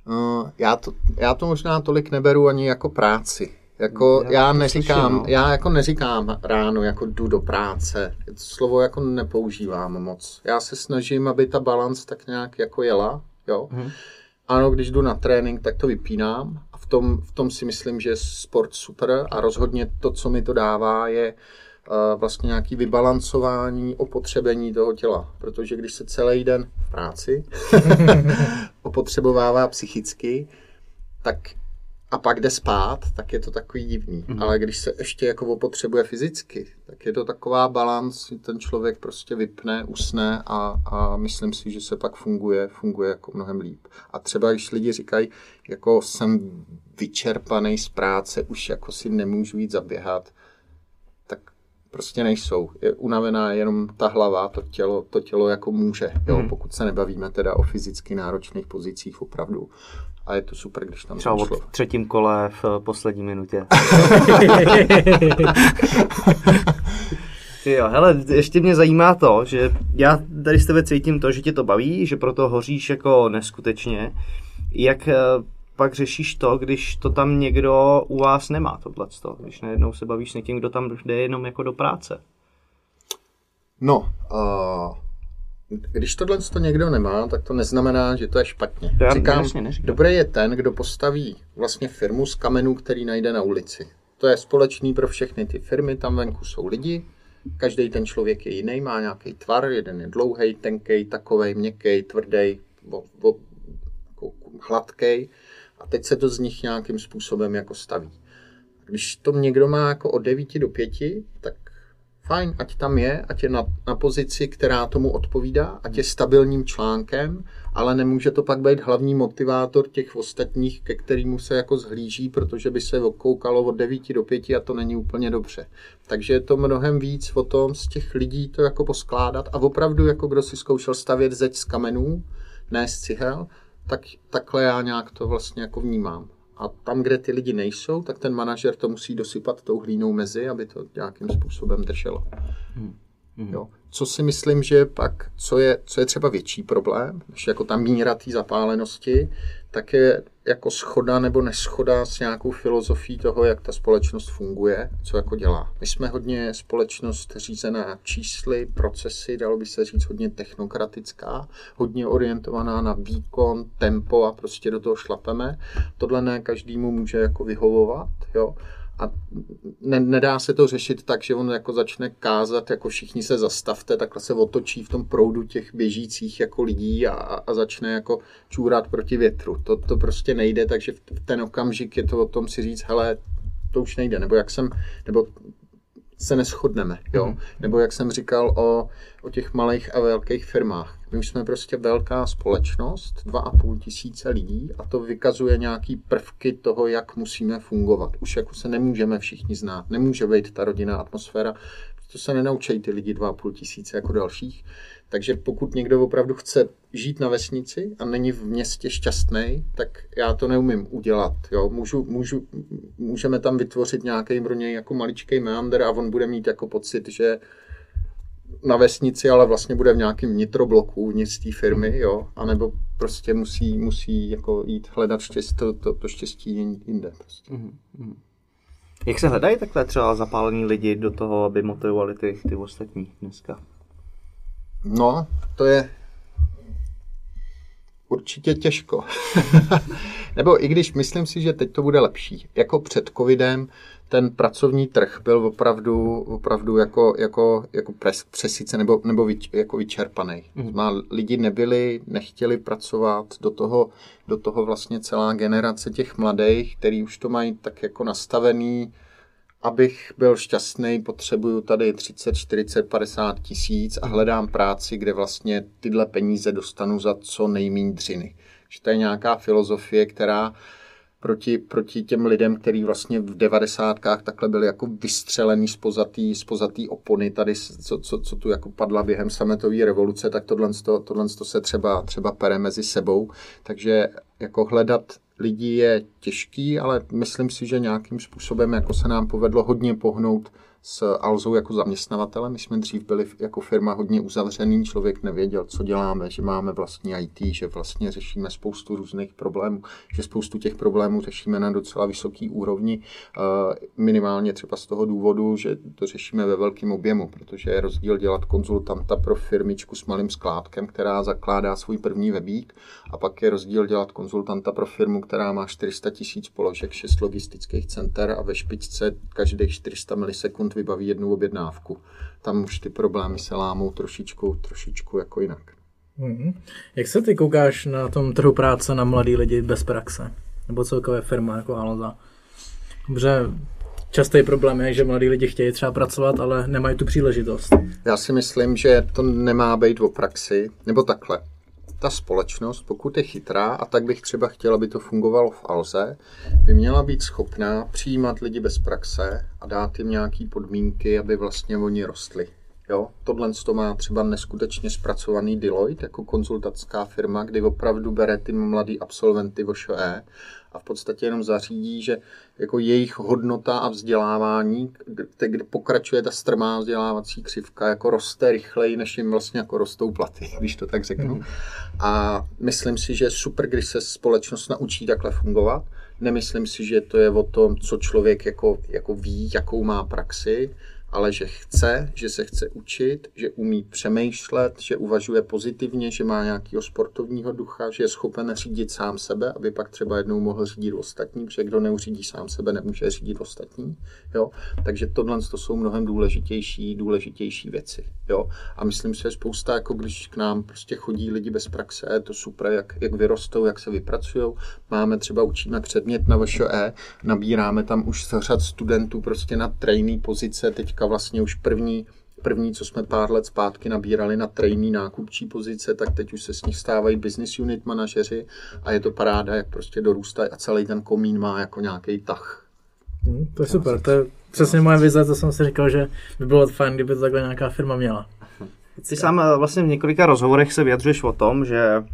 uh, já, to, já to možná tolik neberu ani jako práci. Jako já, já neříkám, slyším, no. já jako neříkám ráno, jako jdu do práce. Slovo jako nepoužívám moc. Já se snažím, aby ta balance tak nějak jako jela, jo. Hmm. Ano, když jdu na trénink, tak to vypínám a v tom, v tom si myslím, že je sport super a rozhodně to, co mi to dává, je uh, vlastně nějaký vybalancování, opotřebení toho těla. Protože když se celý den v práci (laughs) opotřebovává psychicky, tak a pak jde spát, tak je to takový divný. Mm-hmm. Ale když se ještě jako opotřebuje fyzicky, tak je to taková balans, ten člověk prostě vypne, usne a, a myslím si, že se pak funguje, funguje jako mnohem líp. A třeba když lidi říkají, jako jsem vyčerpaný z práce, už jako si nemůžu jít zaběhat, prostě nejsou. Je unavená jenom ta hlava, to tělo, to tělo jako může, jo, hmm. pokud se nebavíme teda o fyzicky náročných pozicích opravdu a je to super, když tam Třeba v třetím kole v poslední minutě. (laughs) jo, hele, ještě mě zajímá to, že já tady z tebe cítím to, že tě to baví, že proto hoříš jako neskutečně. Jak eh, pak řešíš to, když to tam někdo u vás nemá, tohle když najednou se bavíš s někým, kdo tam jde jenom jako do práce? No, uh, když tohle to někdo nemá, tak to neznamená, že to je špatně. To já Říkám, jasně dobré je ten, kdo postaví vlastně firmu z kamenů, který najde na ulici. To je společný pro všechny ty firmy, tam venku jsou lidi, každý ten člověk je jiný, má nějaký tvar, jeden je dlouhý, tenký, takovej, měkký, tvrdý, jako hladký a teď se to z nich nějakým způsobem jako staví. Když to někdo má jako od 9 do 5, tak fajn, ať tam je, ať je na, na pozici, která tomu odpovídá, ať je stabilním článkem, ale nemůže to pak být hlavní motivátor těch ostatních, ke kterým se jako zhlíží, protože by se koukalo od 9 do 5 a to není úplně dobře. Takže je to mnohem víc o tom z těch lidí to jako poskládat a opravdu, jako kdo si zkoušel stavět zeď z kamenů, ne z cihel, tak takhle já nějak to vlastně jako vnímám. A tam, kde ty lidi nejsou, tak ten manažer to musí dosypat tou hlínou mezi, aby to nějakým způsobem drželo. Hmm. Jo. Co si myslím, že pak, co je, co je třeba větší problém, než jako ta míra té zapálenosti, tak je jako schoda nebo neschoda s nějakou filozofií toho, jak ta společnost funguje, co jako dělá. My jsme hodně společnost řízená čísly, procesy, dalo by se říct hodně technokratická, hodně orientovaná na výkon, tempo a prostě do toho šlapeme. Tohle ne každému může jako vyhovovat, jo a ne, nedá se to řešit tak, že on jako začne kázat, jako všichni se zastavte, takhle se otočí v tom proudu těch běžících jako lidí a, a začne jako čůrat proti větru. To, to prostě nejde, takže v ten okamžik je to o tom si říct, hele, to už nejde, nebo jak jsem, nebo se neschodneme, jo? Mm. Nebo jak jsem říkal o, o těch malých a velkých firmách. My už jsme prostě velká společnost, dva a půl tisíce lidí a to vykazuje nějaký prvky toho, jak musíme fungovat. Už jako se nemůžeme všichni znát, nemůže být ta rodinná atmosféra, to se nenaučí ty lidi dva a půl tisíce jako dalších. Takže pokud někdo opravdu chce žít na vesnici a není v městě šťastný, tak já to neumím udělat. Jo? Můžu, můžu, můžeme tam vytvořit nějaký pro něj jako maličký meander a on bude mít jako pocit, že na vesnici, ale vlastně bude v nějakém nitrobloku uvnitř té firmy, jo, anebo prostě musí, musí jako jít hledat štěstí, to, to, to štěstí jinde. Prostě. Mm-hmm. Jak se hledají takhle třeba zapálení lidi do toho, aby motivovali ty, ty ostatní dneska? No, to je určitě těžko. (laughs) Nebo i když myslím si, že teď to bude lepší. Jako před covidem ten pracovní trh byl opravdu, opravdu jako, jako, jako pres, přesice nebo, nebo vyč, jako vyčerpaný. Mm. Lidi nebyli, nechtěli pracovat, do toho, do toho vlastně celá generace těch mladých, který už to mají tak jako nastavený, abych byl šťastný, potřebuju tady 30, 40, 50 tisíc a hledám práci, kde vlastně tyhle peníze dostanu za co nejméně dřiny. Že to je nějaká filozofie, která proti, proti těm lidem, kteří vlastně v devadesátkách takhle byli jako vystřelený z pozatý opony tady, co, co, co tu jako padla během sametové revoluce, tak tohle, tohle se třeba, třeba pere mezi sebou. Takže jako hledat lidí je těžký, ale myslím si, že nějakým způsobem jako se nám povedlo hodně pohnout s Alzou jako zaměstnavatelem. My jsme dřív byli jako firma hodně uzavřený, člověk nevěděl, co děláme, že máme vlastní IT, že vlastně řešíme spoustu různých problémů, že spoustu těch problémů řešíme na docela vysoký úrovni, minimálně třeba z toho důvodu, že to řešíme ve velkém objemu, protože je rozdíl dělat konzultanta pro firmičku s malým skládkem, která zakládá svůj první webík a pak je rozdíl dělat konzultanta pro firmu, která má 400 tisíc položek, 6 logistických center a ve špičce každých 400 milisekund vybaví jednu objednávku. Tam už ty problémy se lámou trošičku, trošičku jako jinak. Mm-hmm. Jak se ty koukáš na tom trhu práce na mladý lidi bez praxe? Nebo celkové firma jako Alza? Dobře, častý problém je, že mladí lidi chtějí třeba pracovat, ale nemají tu příležitost. Já si myslím, že to nemá být o praxi, nebo takhle ta společnost, pokud je chytrá, a tak bych třeba chtěl, aby to fungovalo v Alze, by měla být schopná přijímat lidi bez praxe a dát jim nějaké podmínky, aby vlastně oni rostli. Jo, tohle to má třeba neskutečně zpracovaný Deloitte jako konzultatská firma, kdy opravdu bere ty mladý absolventy VŠE a v podstatě jenom zařídí, že jako jejich hodnota a vzdělávání, kde, kde pokračuje ta strmá vzdělávací křivka, jako roste rychleji, než jim vlastně jako rostou platy, (laughs) když to tak řeknu. Mm. A myslím si, že je super, když se společnost naučí takhle fungovat. Nemyslím si, že to je o tom, co člověk jako, jako ví, jakou má praxi, ale že chce, že se chce učit, že umí přemýšlet, že uvažuje pozitivně, že má nějakého sportovního ducha, že je schopen řídit sám sebe, aby pak třeba jednou mohl řídit ostatní, protože kdo neuřídí sám sebe, nemůže řídit ostatní. Jo? Takže tohle to jsou mnohem důležitější, důležitější věci. Jo? A myslím si, že spousta, jako když k nám prostě chodí lidi bez praxe, je to super, jak, jak vyrostou, jak se vypracují. Máme třeba, učíme předmět na VŠE, nabíráme tam už řad studentů prostě na trejný pozice, teď teďka vlastně už první, první, co jsme pár let zpátky nabírali na trejný nákupčí pozice, tak teď už se z nich stávají business unit manažeři a je to paráda, jak prostě dorůstají a celý ten komín má jako nějaký tah. Hmm, to je super, to je přesně moje vize, to jsem si říkal, že by bylo fajn, kdyby to takhle nějaká firma měla. Ty sám eh, vlastně v několika rozhovorech se vyjadřuješ o tom, že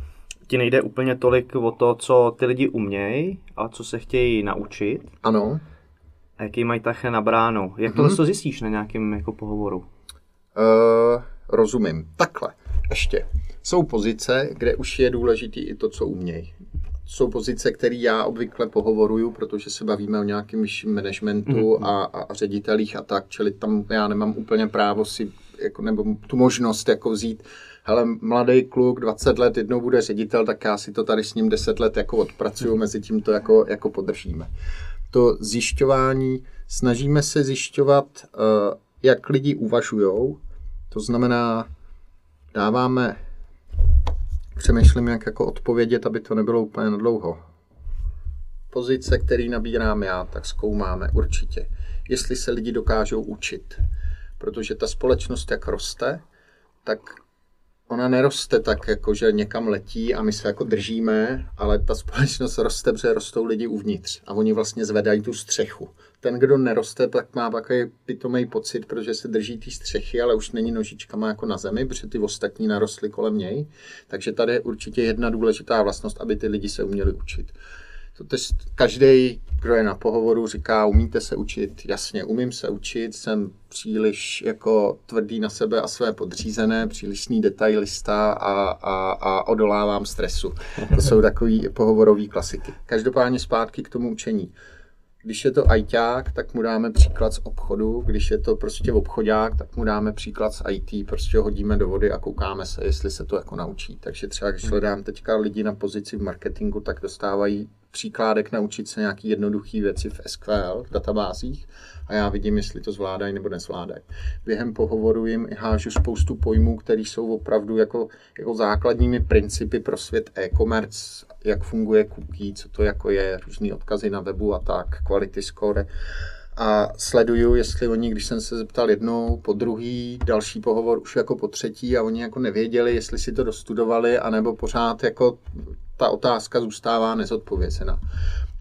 ti nejde úplně tolik o to, co ty lidi umějí, ale co se chtějí naučit Ano, a jaký mají také na bránu. Jak tohle to zjistíš na nějakém jako pohovoru? Uh, rozumím. Takhle, ještě. Jsou pozice, kde už je důležitý i to, co umějí. Jsou pozice, které já obvykle pohovoruju, protože se bavíme o nějakém vyšším managementu Mhm. a, a, a ředitelích a tak, čili tam já nemám úplně právo si, jako, nebo tu možnost jako vzít, hele, mladý kluk, 20 let, jednou bude ředitel, tak já si to tady s ním 10 let jako odpracuju, mezi tím to jako, jako podržíme. To zjišťování, snažíme se zjišťovat, uh, jak lidi uvažujou, to znamená, dáváme, přemýšlím, jak jako odpovědět, aby to nebylo úplně dlouho. Pozice, který nabírám já, tak zkoumáme určitě, jestli se lidi dokážou učit. Protože ta společnost, jak roste, tak ona neroste tak, jako že někam letí a my se jako držíme, ale ta společnost roste, protože rostou lidi uvnitř a oni vlastně zvedají tu střechu. Ten, kdo neroste, tak má takový pitomý pocit, protože se drží ty střechy, ale už není nožičkama jako na zemi, protože ty ostatní narostly kolem něj. Takže tady je určitě jedna důležitá vlastnost, aby ty lidi se uměli učit. To test, každý, kdo je na pohovoru, říká, umíte se učit? Jasně, umím se učit, jsem příliš jako tvrdý na sebe a své podřízené, přílišný detailista a, a, a odolávám stresu. To jsou takový pohovorové klasiky. Každopádně zpátky k tomu učení. Když je to ajťák, tak mu dáme příklad z obchodu, když je to prostě obchodák, tak mu dáme příklad z IT, prostě ho hodíme do vody a koukáme se, jestli se to jako naučí. Takže třeba, když hledám teďka lidi na pozici v marketingu, tak dostávají příkládek naučit se nějaký jednoduché věci v SQL, v databázích a já vidím, jestli to zvládají nebo nezvládají. Během pohovoru jim hážu spoustu pojmů, které jsou opravdu jako, jako základními principy pro svět e-commerce, jak funguje cookie, co to jako je, různé odkazy na webu a tak, quality score. A sleduju, jestli oni, když jsem se zeptal jednou, po druhý, další pohovor už jako po třetí a oni jako nevěděli, jestli si to dostudovali, anebo pořád jako ta otázka zůstává nezodpovězená.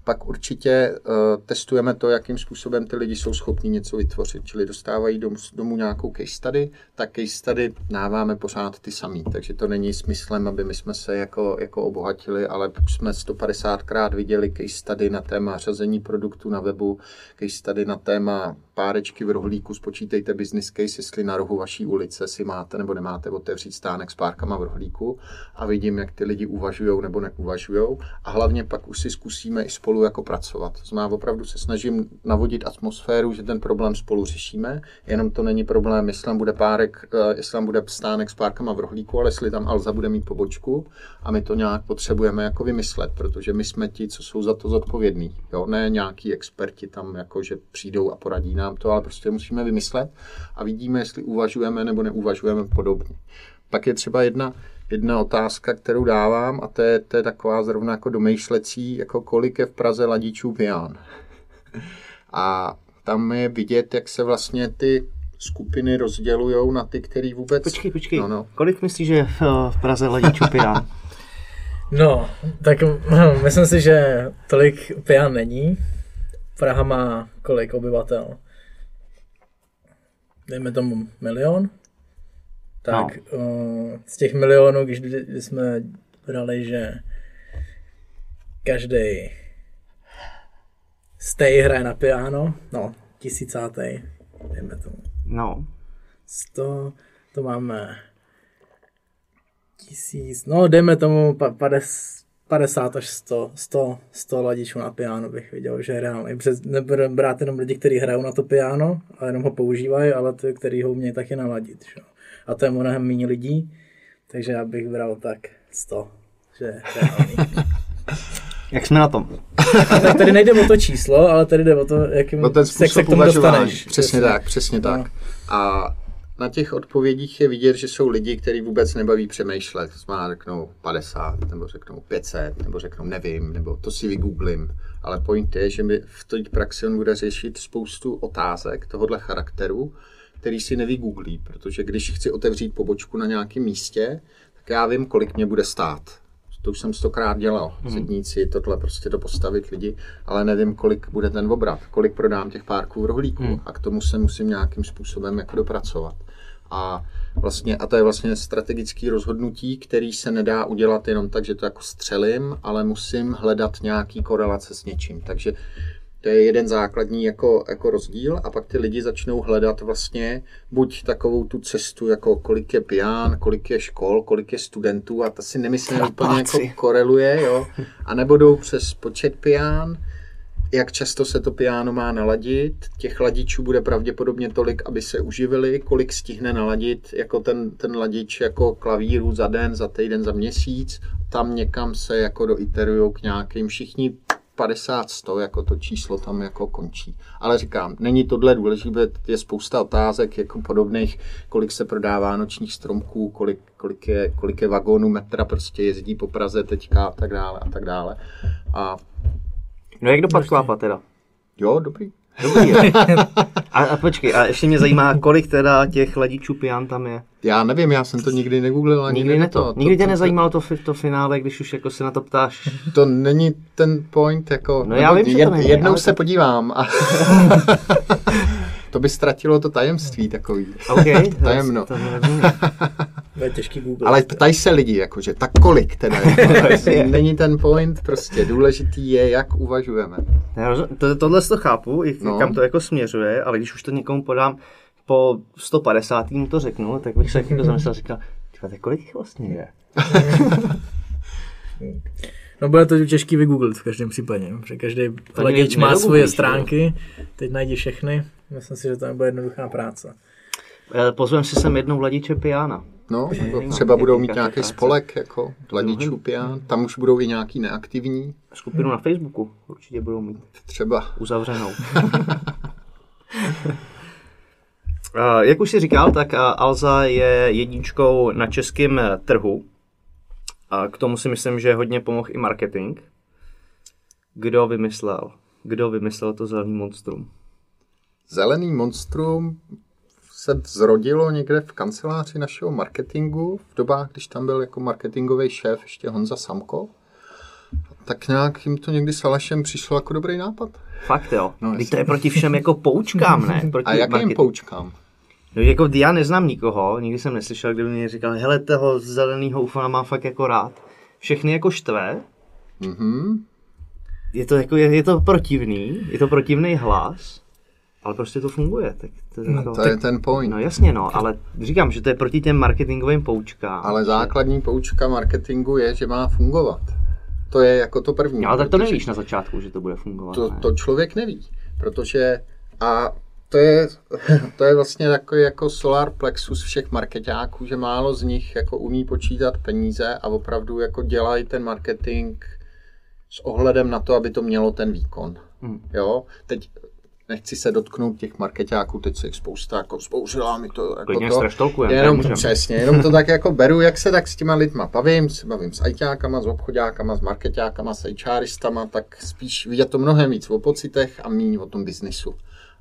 Pak určitě uh, testujeme to, jakým způsobem ty lidi jsou schopni něco vytvořit. Čili dostávají domů, domů nějakou case study, tak case study dáváme pořád ty samý. Takže to není smyslem, aby my jsme se jako, jako obohatili, ale jsme 150krát viděli case study na téma řazení produktů na webu, case study na téma párečky v rohlíku, spočítejte business case, jestli na rohu vaší ulice si máte nebo nemáte otevřít stánek s párkama v rohlíku a vidím, jak ty lidi uvažují nebo neuvažují a hlavně pak už si zkusíme i spolu jako pracovat. To znamená, opravdu se snažím navodit atmosféru, že ten problém spolu řešíme, jenom to není problém, jestli tam bude párek, eh, jestli tam bude stánek s párkama v rohlíku, ale jestli tam Alza bude mít pobočku a my to nějak potřebujeme jako vymyslet, protože my jsme ti, co jsou za to zodpovědní. Jo? Ne nějaký experti tam, jako, že přijdou a poradí nám to, ale prostě musíme vymyslet a vidíme, jestli uvažujeme nebo neuvažujeme podobně. Pak je třeba jedna, jedna otázka, kterou dávám a to je, to je taková zrovna jako domýšlecí, jako kolik je v Praze ladičů pijan. A tam je vidět, jak se vlastně ty skupiny rozdělují na ty, který vůbec... Počkej, počkej. No, no. Kolik myslíš, že je v, v Praze ladičů pijan? (laughs) No, tak (laughs) myslím si, že tolik pijan není. Praha má kolik obyvatel? Dejme tomu milion. Tak no. uh, z těch milionů, když jsme brali, že každý stej hraje na piano, no, tisícátý, dejme tomu. No. 100, to máme tisíc, no dejme tomu pa- pades- 50 až 100, 100, 100 ladičů na piano bych viděl, že je reálný. Přes, nebudeme brát jenom lidi, kteří hrajou na to piano a jenom ho používají, ale ty, kteří ho umějí taky naladit. Že? A to je mnohem méně lidí, takže já bych bral tak 100, že reálný. (laughs) Jak jsme na tom? (laughs) Tak tady nejde o to číslo, ale tady jde o to, jakým No ten jak se k tomu dostaneš. Přesně tak, přesně No. tak. A na těch odpovědích je vidět, že jsou lidi, kteří vůbec nebaví přemýšlet. Má řeknou 50, nebo řeknou 500, nebo řeknou nevím, nebo to si vygooglím. Ale point je, že mi v té praxi on bude řešit spoustu otázek tohohle charakteru, který si nevygooglí, protože když chci otevřít pobočku na nějakém místě, tak já vím, kolik mě bude stát. To už jsem stokrát dělal. Sedníci, tohle prostě to postavit lidi, ale nevím, kolik bude ten obrat, kolik prodám těch párků v rohlíku Hmm. a k tomu se musím nějakým způsobem jako dopracovat. A, vlastně, a to je vlastně strategické rozhodnutí, který se nedá udělat jenom tak, že to jako střelím, ale musím hledat nějaký korelace s něčím. Takže to je jeden základní jako, jako rozdíl a pak ty lidi začnou hledat vlastně buď takovou tu cestu, jako kolik je pián, kolik je škol, kolik je studentů a to si nemyslím že úplně jako koreluje, jo. A nebo jdou přes počet pián, jak často se to piano má naladit. Těch ladičů bude pravděpodobně tolik, aby se uživili, kolik stihne naladit jako ten, ten ladič jako klavíru za den, za týden, za měsíc. Tam někam se jako doiterujou k nějakým všichni 50-100, jako to číslo tam jako končí. Ale říkám, není tohle důležité, je spousta otázek jako podobných, kolik se prodává nočních stromků, kolik, kolik, je, kolik je vagónů metra prostě jezdí po Praze teďka a tak dále a tak dále. A No jak dopad klápa teda? jo, dobrý. Dobrý je. (laughs) A, a počkej, a ještě mě zajímá, kolik teda těch ladičů pijan tam je. Já nevím, já jsem to nikdy negooglil ani Nikdy ne to. to, Nikdy tě nezajímalo to, to finále, když už jako se na to ptáš. To, není ten point, jako... No já vím, že to není, jednou se to- podívám a... (laughs) to by ztratilo to tajemství takový. OK, (laughs) Tajemno. To, to. To je těžký Google. Ale ptají se lidi, jakože tak kolik teda (laughs) je. Není ten point, prostě důležitý je, jak uvažujeme. Rozum- to, tohle to chápu, i No. kam to jako směřuje, ale když už to někomu podám po 150. mu to řeknu, tak bych se jako zamyslel a říkal, "Tyhle, tak kolik jich vlastně je? (laughs) No bude to těžký vygooglit v každém případě, no, protože každý ne- má svoje stránky, teď najdi všechny, myslím si, že to nebude jednoduchá práce. Eh, Pozvem si sem jednou ladiče piana. No, Nevím, třeba budou mít nějaký spolek, jako ladičů pian, tam už budou i nějaký neaktivní, Skupinu na Facebooku určitě budou mít třeba. uzavřenou. (laughs) Jak už si říkal, tak Alza je jedničkou na českém trhu. A k tomu si myslím, že hodně pomohl i marketing. Kdo vymyslel? Kdo vymyslel to zelený monstrum? Zelený monstrum se zrodilo někde v kanceláři našeho marketingu v dobách, když tam byl jako marketingový šéf ještě Honza Samko. Tak nějak jim to někdy s Alešem přišlo jako dobrý nápad. Fakt jo. No, jasně. to je proti všem jako poučkám, ne? (laughs) Proti A jakým marketingu. poučkám? No, jako já neznám nikoho, nikdy jsem neslyšel, kdo by mi říkal, hele, toho zeleného ufana mám fakt jako rád. Všechny jako štve, Mhm. je to, jako, je, je to protivný, je to protivný hlas, ale prostě to funguje. Tak to, No, jako, To je ten point. No jasně no, ale říkám, že to je proti těm marketingovým poučkám. Ale že- základní poučka marketingu je, že má fungovat. To je jako to první. No, ale tak to nevíš na začátku, že to bude fungovat. To, ne? to člověk neví, protože a to je, (laughs) to je vlastně takový jako solar plexus všech marketáků, že málo z nich jako umí počítat peníze a opravdu jako dělají ten marketing s ohledem na to, aby to mělo ten výkon. Hmm. Jo, teď nechci se dotknout těch marketáků, teď se jich spousta jako zbouřila mi to. Jako Klidně to. Jenom to přesně, jenom to tak jako beru, jak se tak s těma lidma bavím, se bavím s ajťákama, s obchodákama, s marketákama, s HRistama, tak spíš vidět to mnohem víc o pocitech a méně o tom biznisu.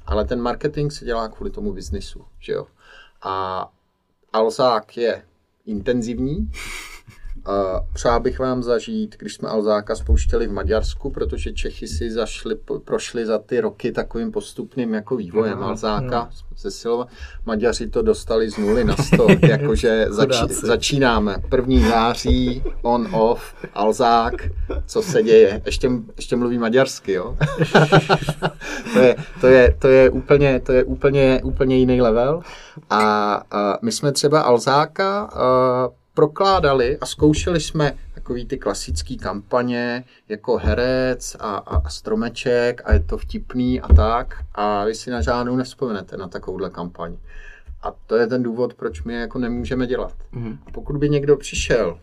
Ale ten marketing se dělá kvůli tomu biznisu, že jo. A Alzák je intenzivní. A přál bych vám zažít, když jsme Alzáka spouštěli v Maďarsku, protože Čechy si zašli, prošli za ty roky takovým postupným jako vývojem Aha, Alzáka ze Silva. Maďaři to dostali z nuly na 100, (laughs) jakože zači, začínáme. První září, on, off, Alzák, co se děje. Ještě, ještě mluví maďarsky, jo? (laughs) to, je, to, je, to je úplně, to je úplně, úplně jiný level. A, a my jsme třeba Alzáka a, prokládali a zkoušeli jsme takový ty klasické kampaně jako herec a, a, a stromeček a je to vtipný a tak a vy si na žádnou nevzpomenete na takovouhle kampaň. A to je ten důvod, proč my jako nemůžeme dělat. A pokud by někdo přišel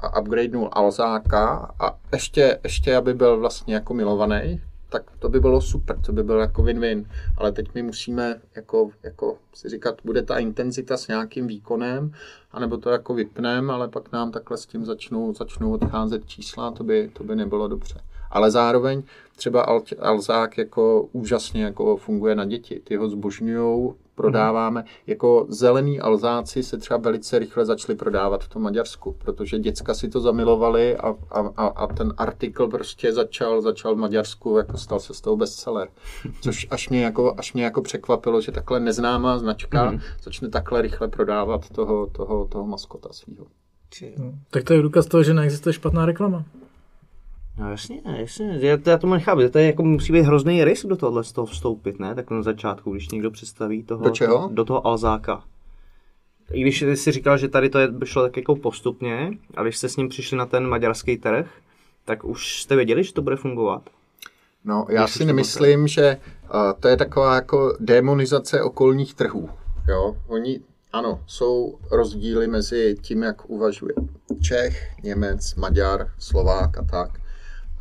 a upgradenul Alzáka a ještě, ještě aby byl vlastně jako milovaný, tak to by bylo super, to by bylo jako win-win. Ale teď my musíme jako, jako si říkat, bude ta intenzita s nějakým výkonem, anebo to jako vypneme, ale pak nám takhle s tím začnou, začnou odcházet čísla, to by, to by nebylo dobře. Ale zároveň třeba Alzák jako úžasně jako funguje na děti. Ty ho zbožňují, prodáváme. Mm. Jako zelený alzáci se třeba velice rychle začali prodávat v tom Maďarsku, protože děcka si to zamilovali a, a, a ten artikl prostě začal, začal v Maďarsku, jako stal se z toho bestseller. Což až mě jako, až mě jako překvapilo, že takhle neznámá značka mm. začne takhle rychle prodávat toho, toho, toho maskota svého. No, tak to je důkaz toho, že neexistuje špatná reklama. No jasně, jasně, já, já to nechápu, to je jako musí být hrozný risk do tohohle z toho vstoupit, ne? Tak na začátku, když někdo představí toho, do, čeho? do toho Alzáka. I když jsi říkal, že tady to je, šlo tak jako postupně, a když jste s ním přišli na ten maďarský trh, tak už jste věděli, že to bude fungovat? No, já si nemyslím, že uh, to je taková jako demonizace okolních trhů. Jo? Oni, ano, jsou rozdíly mezi tím, jak uvažuje Čech, Němec, Maďar, Slovák a tak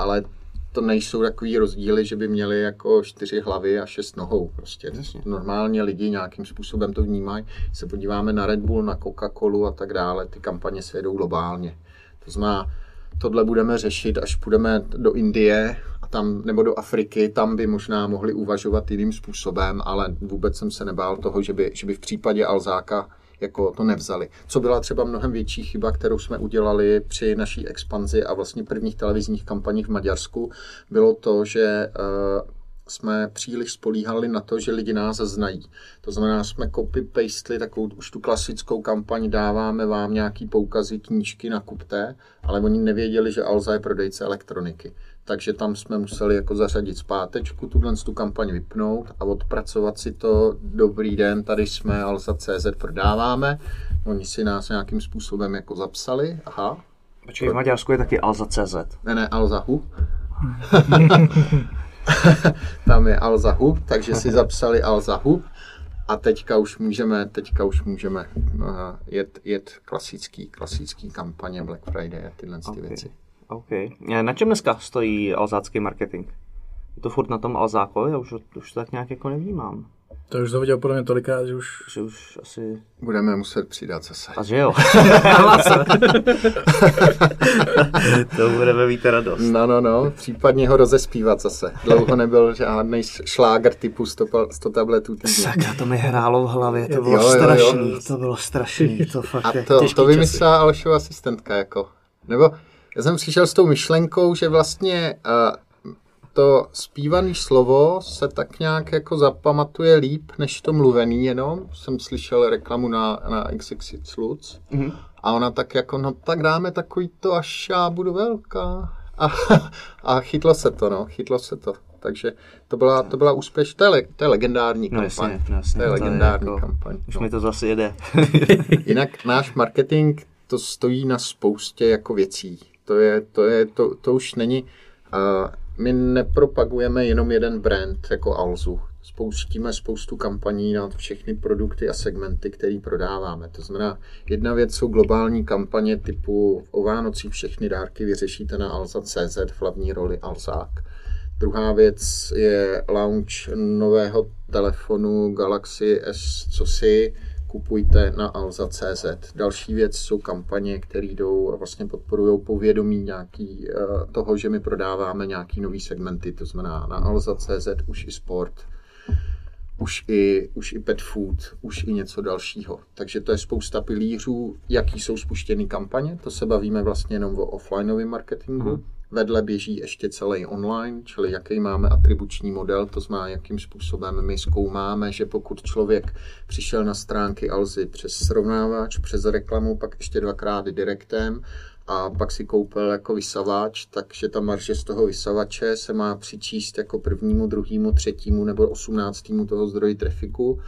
ale to nejsou takový rozdíly, že by měli jako čtyři hlavy a šest nohou. Prostě Jasně. normálně lidi nějakým způsobem to vnímají. Se podíváme na Red Bull, na Coca-Colu a tak dále, ty kampaně se jedou globálně. To znamená, tohle budeme řešit, až půjdeme do Indie a tam, nebo do Afriky, tam by možná mohli uvažovat jiným způsobem, ale vůbec jsem se nebál toho, že by, že by v případě Alzáka jako to nevzali. Co byla třeba mnohem větší chyba, kterou jsme udělali při naší expanzi a vlastně prvních televizních kampaních v Maďarsku, bylo to, že uh, jsme příliš spolíhali na to, že lidi nás znají. To znamená, jsme copy-pastli takovou už tu klasickou kampaň, dáváme vám nějaký poukazy, knížky, nakupte, ale oni nevěděli, že Alza je prodejce elektroniky takže tam jsme museli jako zařadit zpátečku, tuhle tu kampaň vypnout a odpracovat si to, dobrý den, tady jsme, Alza.cz prodáváme, oni si nás nějakým způsobem jako zapsali, aha. Počkej, v Maďarsku je taky Alza.cz. Ne, ne, Alzahu. (laughs) tam je Alzahu, takže si zapsali Alzahu a teďka už můžeme, teďka už můžeme uh, jet, jet klasický, klasický kampaně Black Friday a tyhle okay. ty věci. OK. Na čem dneska stojí alzácký marketing? Je to furt na tom Alzákovi? Já už, už to tak nějak jako nevnímám. To už to viděl podle mě tolikrát, že už... Že už asi... Budeme muset přidat zase. A že jo. (laughs) (laughs) to budeme mít radost. No, no, no. Případně ho rozespívat zase. Dlouho nebyl žádný šláger typu 100, 100 tabletů týdně. Sakra, to mi hrálo v hlavě. To bylo jo, strašný. Jo, jo. To bylo strašný. To fakt A to, to vymyslela Alešova asistentka, jako. Nebo já jsem přišel s tou myšlenkou, že vlastně uh, to zpívané slovo se tak nějak jako zapamatuje líp, než to mluvený jenom. Jsem slyšel reklamu na, na XXX Lutz mm-hmm. a ona tak jako, no tak dáme takový to, až já budu velká. A, a chytlo se to, no, chytlo se to. Takže to byla, to byla úspěšná, to, je, to je legendární no, kampaň. Jasně, jasně, to je legendární to je jako, kampaň. Už no. mi to zase jede. (laughs) (laughs) Jinak náš marketing, to stojí na spoustě jako věcí to, je, to, je, to, to už není... Uh, my nepropagujeme jenom jeden brand jako Alzu. Spoustíme spoustu kampaní na všechny produkty a segmenty, které prodáváme. To znamená, jedna věc jsou globální kampaně typu o Vánocích všechny dárky vyřešíte na Alza.cz v hlavní roli Alzák. Druhá věc je launch nového telefonu Galaxy S, co si kupujte na alza.cz. Další věc jsou kampaně, které jdou a vlastně podporují povědomí nějaký uh, toho, že my prodáváme nějaký nový segmenty, to znamená na alza.cz už i sport, už i, už i pet food, už i něco dalšího. Takže to je spousta pilířů, jaký jsou spuštěny kampaně, to se bavíme vlastně jenom o offlineovém marketingu. Hmm Vedle běží ještě celý online, čili jaký máme atribuční model, to znamená, jakým způsobem my zkoumáme, že pokud člověk přišel na stránky Alzy přes srovnávač, přes reklamu, pak ještě dvakrát direktem a pak si koupil jako vysavač, takže ta marže z toho vysavače se má přičíst jako prvnímu, druhému, třetímu nebo osmnáctému toho zdroji trafiku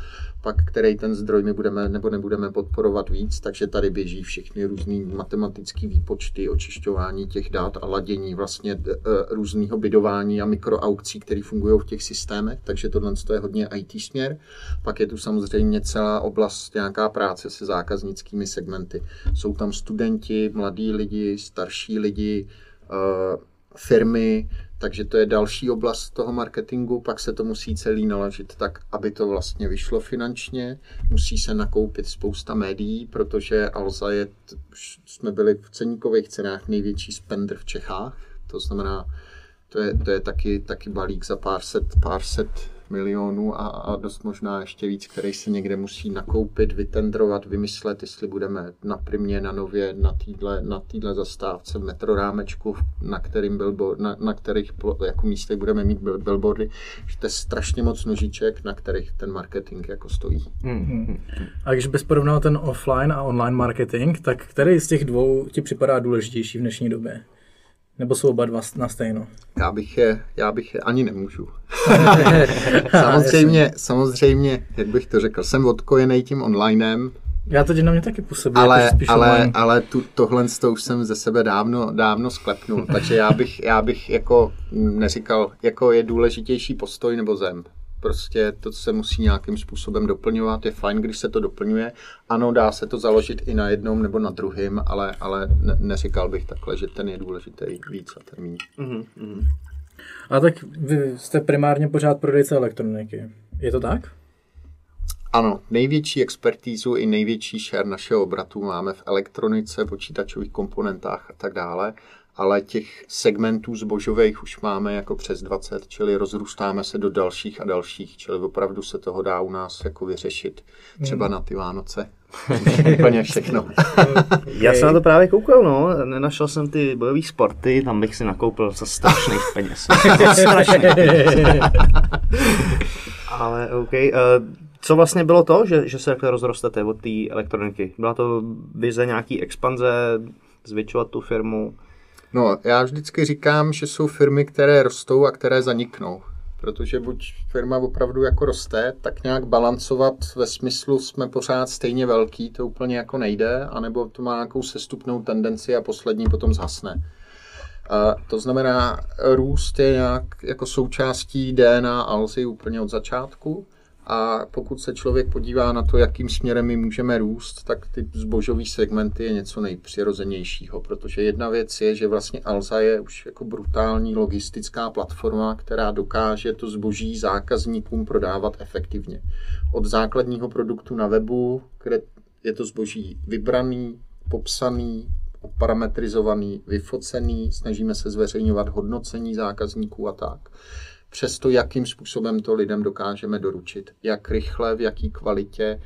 pak který ten zdroj my budeme nebo nebudeme podporovat víc, takže tady běží všechny různé matematické výpočty, očišťování těch dát a ladění vlastně e, různého bydování a mikroaukcí, které fungují v těch systémech, takže tohle je hodně IT směr. Pak je tu samozřejmě celá oblast nějaká práce se zákaznickými segmenty. Jsou tam studenti, mladí lidi, starší lidi, e, firmy, takže to je další oblast toho marketingu, pak se to musí celý naložit tak, aby to vlastně vyšlo finančně, musí se nakoupit spousta médií, protože Alza je, jsme byli v ceníkových cenách největší spender v Čechách, to znamená, to je, to je taky, taky balík za pár set, pár set milionů a, a dost možná ještě víc, který se někde musí nakoupit, vytendrovat, vymyslet, jestli budeme na Primě, na Nově, na týdle, na týdle zastávce v metrorámečku, na, kterým billboard, na, na kterých jako místech budeme mít billboardy, že to je strašně moc nožiček, na kterých ten marketing jako stojí. Hmm. A když bys porovnal ten offline a online marketing, tak který z těch dvou ti připadá důležitější v dnešní době? Nebo jsou oba dva na stejno? Já bych je, já bych je ani nemůžu. (laughs) samozřejmě, samozřejmě, jak bych to řekl, jsem odkojený tím onlinem. Já to na mě taky působí. Ale, jako ale, ale tu, tohle to už jsem ze sebe dávno, dávno sklepnul, takže já bych, já bych jako neříkal, jako je důležitější postoj nebo zem. Prostě to se musí nějakým způsobem doplňovat. Je fajn, když se to doplňuje. Ano, dá se to založit i na jednom nebo na druhém, ale, ale ne, neříkal bych takhle, že ten je důležitý víc a ten méně. Mm-hmm. A tak vy jste primárně pořád prodejce elektroniky. Je to tak? Ano, největší expertízu i největší share našeho obratu máme v elektronice, počítačových komponentách a tak dále ale těch segmentů zbožových už máme jako přes 20, čili rozrůstáme se do dalších a dalších, čili opravdu se toho dá u nás jako vyřešit třeba na ty Vánoce. (laughs) Úplně všechno. Já jsem na to právě koukal, no. Nenašel jsem ty bojové sporty, tam bych si nakoupil za strašných (laughs) peněz. Ale OK. Uh, co vlastně bylo to, že, že se takhle rozrostete od té elektroniky? Byla to vize nějaký expanze, zvětšovat tu firmu? No, já vždycky říkám, že jsou firmy, které rostou a které zaniknou. Protože buď firma opravdu jako roste, tak nějak balancovat ve smyslu jsme pořád stejně velký, to úplně jako nejde, anebo to má nějakou sestupnou tendenci a poslední potom zhasne. A to znamená, růst je nějak jako součástí DNA Alzy úplně od začátku a pokud se člověk podívá na to, jakým směrem my můžeme růst, tak ty zbožové segmenty je něco nejpřirozenějšího, protože jedna věc je, že vlastně Alza je už jako brutální logistická platforma, která dokáže to zboží zákazníkům prodávat efektivně. Od základního produktu na webu, kde je to zboží vybraný, popsaný, parametrizovaný, vyfocený, snažíme se zveřejňovat hodnocení zákazníků a tak přes to, jakým způsobem to lidem dokážeme doručit. Jak rychle, v jaký kvalitě.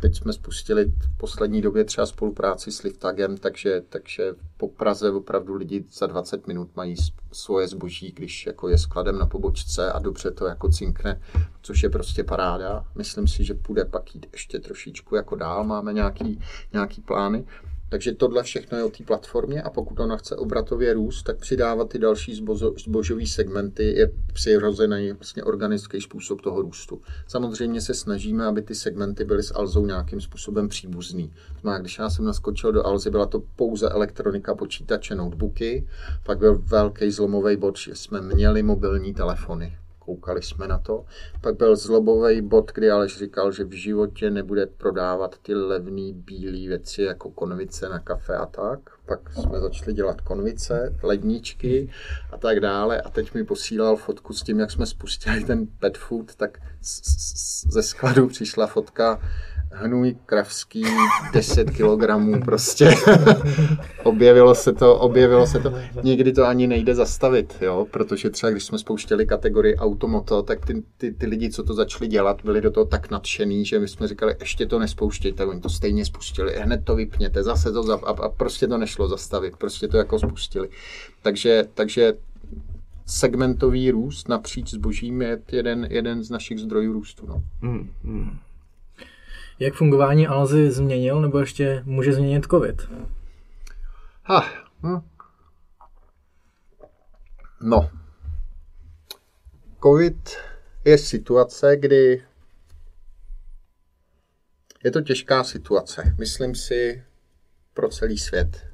Teď jsme spustili v poslední době třeba spolupráci s Liftagem, takže, takže po Praze opravdu lidi za 20 minut mají svoje zboží, když jako je skladem na pobočce a dobře to jako cinkne, což je prostě paráda. Myslím si, že půjde pak jít ještě trošičku jako dál, máme nějaký, nějaký plány. Takže tohle všechno je o té platformě a pokud ona chce obratově růst, tak přidávat ty další zbožové segmenty je přirozený vlastně organický způsob toho růstu. Samozřejmě se snažíme, aby ty segmenty byly s Alzou nějakým způsobem příbuzný. Znamená, když já jsem naskočil do Alzy, byla to pouze elektronika, počítače, notebooky, pak byl velký zlomový bod, že jsme měli mobilní telefony koukali jsme na to. Pak byl zlobový bod, kdy Aleš říkal, že v životě nebude prodávat ty levné bílé věci jako konvice na kafe a tak. Pak jsme začali dělat konvice, ledničky a tak dále. A teď mi posílal fotku s tím, jak jsme spustili ten pet food, tak ze skladu přišla fotka hnůj kravský 10 kilogramů prostě. (laughs) objevilo se to, objevilo se to. Někdy to ani nejde zastavit, jo, protože třeba když jsme spouštěli kategorii automoto, tak ty, ty, ty lidi, co to začali dělat, byli do toho tak nadšený, že my jsme říkali, ještě to nespouštějte, oni to stejně spustili, hned to vypněte, zase to zap, a, a prostě to nešlo zastavit, prostě to jako spustili. Takže, takže segmentový růst napříč zbožím je jeden, jeden z našich zdrojů růstu. No. Mm, mm. Jak fungování Alzy změnil nebo ještě může změnit COVID? Ha, hm. No. COVID je situace, kdy je to těžká situace. Myslím si pro celý svět.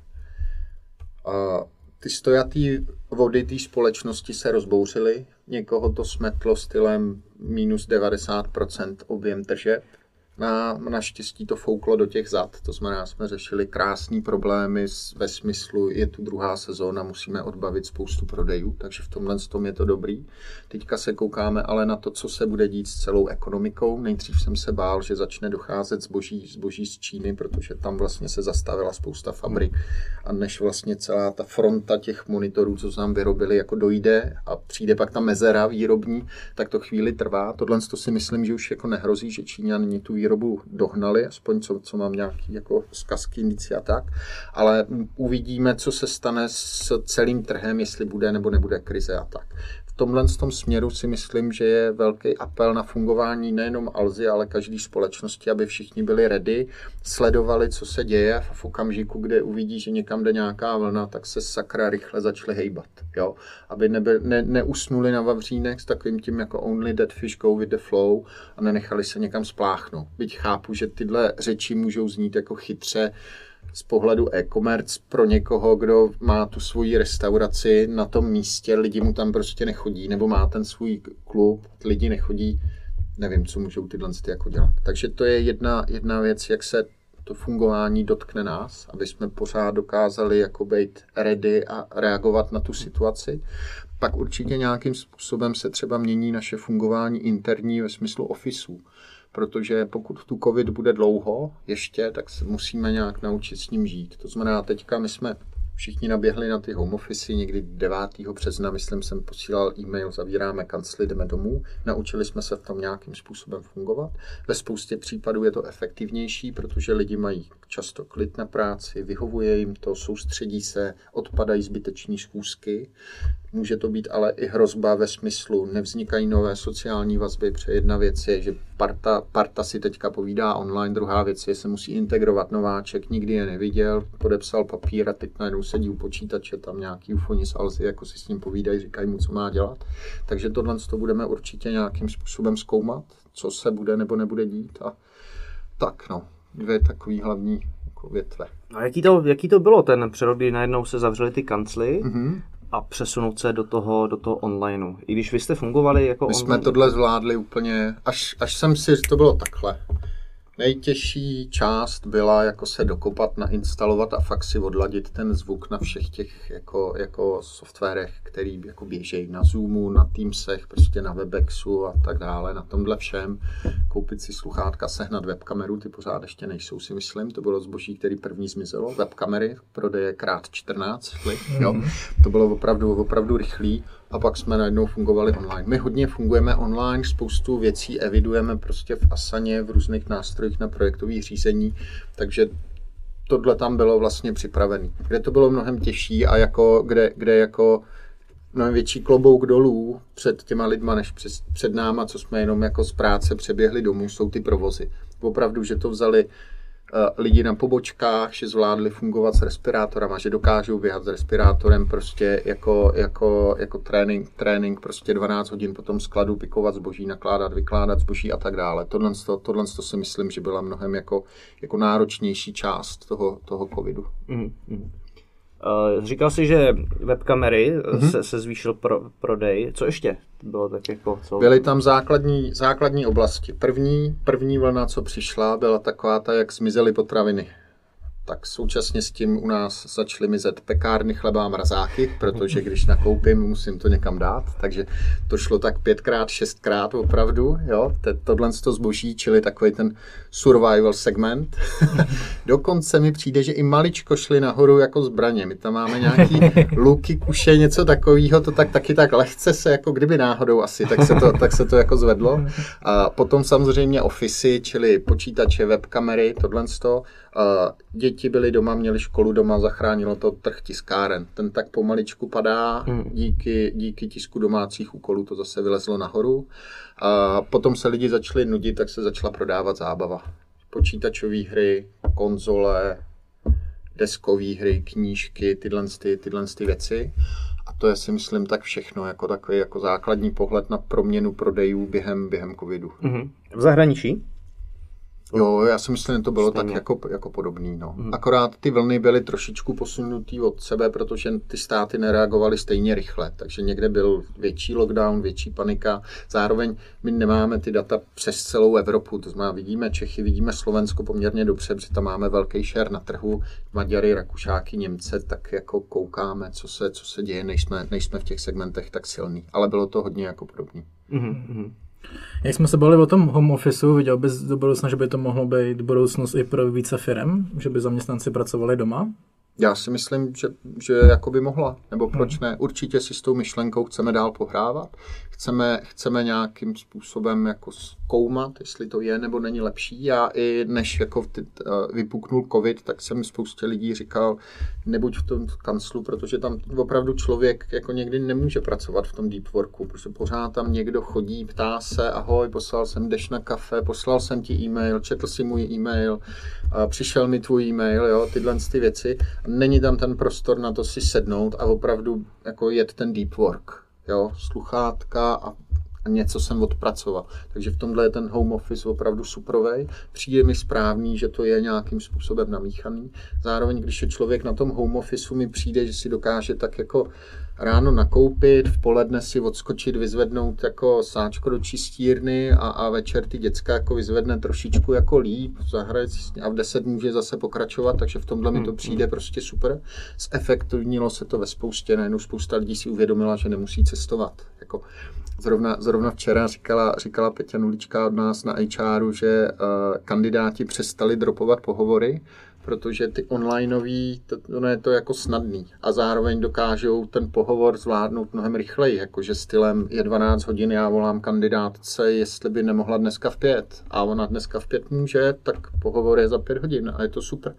Ty stojatý vody té společnosti se rozbouřily. Někoho to smetlo stylem minus 90% objem tržeb Na, naštěstí to fouklo do těch zad, to znamená, jsme řešili krásný problémy ve smyslu, je tu druhá sezóna, musíme odbavit spoustu prodejů, takže v tomhle tom je to dobrý. Teďka se koukáme ale na to, co se bude dít s celou ekonomikou. Nejdřív jsem se bál, že začne docházet zboží, zboží z Číny, protože tam vlastně se zastavila spousta fabrik a než vlastně celá ta fronta těch monitorů, co nám vyrobili, jako dojde a přijde pak ta mezera výrobní, tak to chvíli trvá. Tohle to si myslím, že už jako nehrozí, že Číňani tu výrobu dohnali, aspoň co, co mám nějaký jako zkazky, indici a tak, ale uvidíme, co se stane s celým trhem, jestli bude nebo nebude krize a tak. Tomhle tom směru si myslím, že je velký apel na fungování nejenom Alzy, ale každé společnosti, aby všichni byli ready, sledovali, co se děje a v okamžiku, kde uvidí, že někam jde nějaká vlna, tak se sakra rychle začali hejbat. Jo? Aby nebe, ne, neusnuli na vavřínech s takovým tím jako only dead fish go with the flow a nenechali se někam spláchnout. Byť chápu, že tyhle řeči můžou znít jako chytře, z pohledu e-commerce pro někoho, kdo má tu svoji restauraci na tom místě, lidi mu tam prostě nechodí, nebo má ten svůj klub, lidi nechodí, nevím, co můžou tyhle ty jako dělat. Takže to je jedna, jedna věc, jak se to fungování dotkne nás, aby jsme pořád dokázali jako být ready a reagovat na tu situaci. Pak určitě nějakým způsobem se třeba mění naše fungování interní ve smyslu ofisů protože pokud tu covid bude dlouho ještě, tak se musíme nějak naučit s ním žít. To znamená, teďka my jsme všichni naběhli na ty home office, někdy 9. března, myslím, jsem posílal e-mail, zavíráme kancli, jdeme domů. Naučili jsme se v tom nějakým způsobem fungovat. Ve spoustě případů je to efektivnější, protože lidi mají často klid na práci, vyhovuje jim to, soustředí se, odpadají zbyteční schůzky. Může to být ale i hrozba ve smyslu, nevznikají nové sociální vazby, protože jedna věc je, že parta, parta si teďka povídá online, druhá věc je, že se musí integrovat nováček, nikdy je neviděl, podepsal papír a teď najednou sedí u počítače, tam nějaký ufoni z Alzy, jako si s ním povídají, říkají mu, co má dělat. Takže tohle to budeme určitě nějakým způsobem zkoumat, co se bude nebo nebude dít a tak no, dvě takové hlavní jako větve. A jaký to, jaký to bylo ten přerod, kdy najednou se zavřely ty kancly mm-hmm a přesunout se do toho, do toho onlineu. I když vy jste fungovali jako My online... jsme tohle zvládli úplně, až, až jsem si, to bylo takhle. Nejtěžší část byla jako se dokopat, nainstalovat a fakt si odladit ten zvuk na všech těch jako, jako softwarech, který jako běžejí na Zoomu, na Teamsech, prostě na Webexu a tak dále, na tomhle všem. Koupit si sluchátka, sehnat webkameru, ty pořád ještě nejsou, si myslím. To bylo zboží, který první zmizelo. Webkamery, prodeje krát 14, jo. To bylo opravdu, opravdu rychlý a pak jsme najednou fungovali online. My hodně fungujeme online, spoustu věcí evidujeme prostě v Asaně, v různých nástrojích na projektové řízení, takže tohle tam bylo vlastně připravené. Kde to bylo mnohem těžší a jako, kde, kde jako mnohem větší klobouk dolů před těma lidma, než před, před náma, co jsme jenom jako z práce přeběhli domů, jsou ty provozy. Opravdu, že to vzali lidi na pobočkách, že zvládli fungovat s respirátorama, že dokážou běhat s respirátorem prostě jako, jako, jako trénink, trénink prostě 12 hodin potom skladu, pikovat zboží, nakládat, vykládat zboží a tak dále. Tohle, to, tohle to si myslím, že byla mnohem jako, jako náročnější část toho, toho covidu. Mm-hmm. Uh, říkal jsi, že webkamery mm-hmm. se, se zvýšil pro, prodej. Co ještě bylo tak jako? Co... Byly tam základní, základní oblasti. První, první vlna, co přišla, byla taková ta, jak zmizely potraviny tak současně s tím u nás začaly mizet pekárny, chleba a mrazáky, protože když nakoupím, musím to někam dát, takže to šlo tak pětkrát, šestkrát opravdu, jo, tohle to zboží, čili takový ten survival segment. (laughs) Dokonce mi přijde, že i maličko šli nahoru jako zbraně, my tam máme nějaký luky, kuše, něco takového, to tak taky tak lehce se, jako kdyby náhodou asi, tak se to, tak se to jako zvedlo. A potom samozřejmě ofisy, čili počítače, webkamery, tohle to, děti byly doma, měli školu doma, zachránilo to trh tiskáren. Ten tak pomaličku padá, hmm. díky, díky tisku domácích úkolů to zase vylezlo nahoru. A potom se lidi začali nudit, tak se začala prodávat zábava. Počítačové hry, konzole, deskové hry, knížky, tyhle, ty, tyhle ty věci. A to je si myslím tak všechno, jako takový jako základní pohled na proměnu prodejů během, během covidu. Mm-hmm. V zahraničí? Jo, já si myslím, že to bylo Stejně. tak jako, jako podobný. No. Hmm. Akorát ty vlny byly trošičku posunutý od sebe, protože ty státy nereagovaly stejně rychle. Takže někde byl větší lockdown, větší panika. Zároveň my nemáme ty data přes celou Evropu. To znamená, vidíme Čechy, vidíme Slovensko poměrně dobře, protože tam máme velký share na trhu. Maďary, Rakušáky, Němce, tak jako koukáme, co se, co se děje, nejsme, nejsme v těch segmentech tak silný. Ale bylo to hodně jako podobný. Mhm, Jak jsme se bavili o tom home officeu, viděl bys do budoucna, že by to mohlo být budoucnost i pro více firm, že by zaměstnanci pracovali doma? Já si myslím, že, že jako by mohla, nebo proč ne. Určitě si s tou myšlenkou chceme dál pohrávat. Chceme, chceme nějakým způsobem jako zkoumat, jestli to je nebo není lepší. Já i než jako ty, uh, vypuknul covid, tak jsem spoustě lidí říkal, nebuď v tom kanclu, protože tam opravdu člověk jako někdy nemůže pracovat v tom deep worku, protože pořád tam někdo chodí, ptá se, ahoj, poslal jsem deš na kafe, poslal jsem ti e-mail, četl si můj e-mail, uh, přišel mi tvůj e-mail, jo, tyhle ty věci. Není tam ten prostor na to si sednout a opravdu jako jet ten deep work, jo, sluchátka a a něco jsem odpracoval. Takže v tomhle je ten home office opravdu suprovej. Přijde mi správný, že to je nějakým způsobem namíchaný. Zároveň, když je člověk na tom home officeu, mi přijde, že si dokáže tak jako ráno nakoupit, v poledne si odskočit, vyzvednout jako sáčko do čistírny a, a večer ty děcka jako vyzvedne trošičku jako líp, zahraje a v 10 může zase pokračovat, takže v tomhle mi to přijde prostě super. Zefektivnilo se to ve spoustě, najednou spousta lidí si uvědomila, že nemusí cestovat. Jako Zrovna, zrovna včera říkala, říkala Peťa Nulička od nás na HRu, že uh, kandidáti přestali dropovat pohovory, protože ty onlineový, to, ono je to jako snadný a zároveň dokážou ten pohovor zvládnout mnohem rychleji, jakože stylem je 12 hodin, já volám kandidátce, jestli by nemohla dneska v pět a ona dneska v pět může, tak pohovor je za pět hodin a je to super.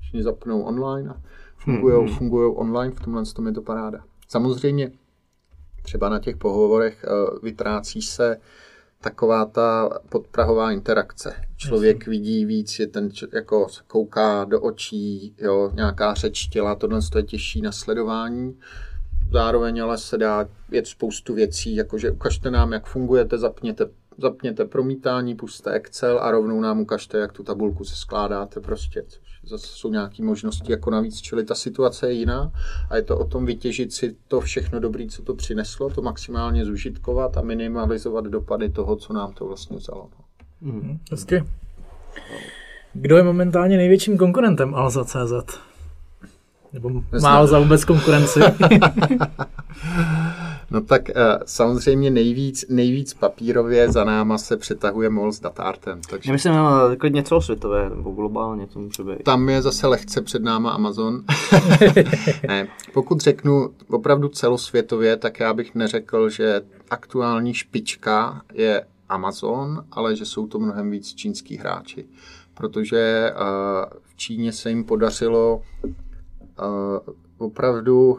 Všichni zapnou online a fungujou, hmm. fungujou online, v tomhle tom je to paráda. Samozřejmě třeba na těch pohovorech uh, vytrácí se taková ta podprahová interakce. Člověk Jasně. vidí víc, je ten jako kouká do očí, jo, nějaká řeč těla, tohle je těžší na sledování. Zároveň ale se dá věc spoustu věcí, jakože ukažte nám, jak fungujete, zapněte, zapněte promítání, puste Excel a rovnou nám ukažte, jak tu tabulku se skládáte prostě, což zase jsou nějaké možnosti jako navíc, čili ta situace je jiná a je to o tom vytěžit si to všechno dobré, co to přineslo, to maximálně zužitkovat a minimalizovat dopady toho, co nám to vlastně vzalo. Mm, hezky. Kdo je momentálně největším konkurentem Alza.cz? Nebo málo za vůbec konkurenci? (laughs) No tak uh, samozřejmě nejvíc, nejvíc papírově za náma se přetahuje MOL s datartem. Takže... Já myslím, no, klidně celosvětové nebo globálně to může být. Tam je zase lehce před náma Amazon. (laughs) ne, pokud řeknu opravdu celosvětově, tak já bych neřekl, že aktuální špička je Amazon, ale že jsou to mnohem víc čínský hráči. Protože uh, v Číně se jim podařilo uh, opravdu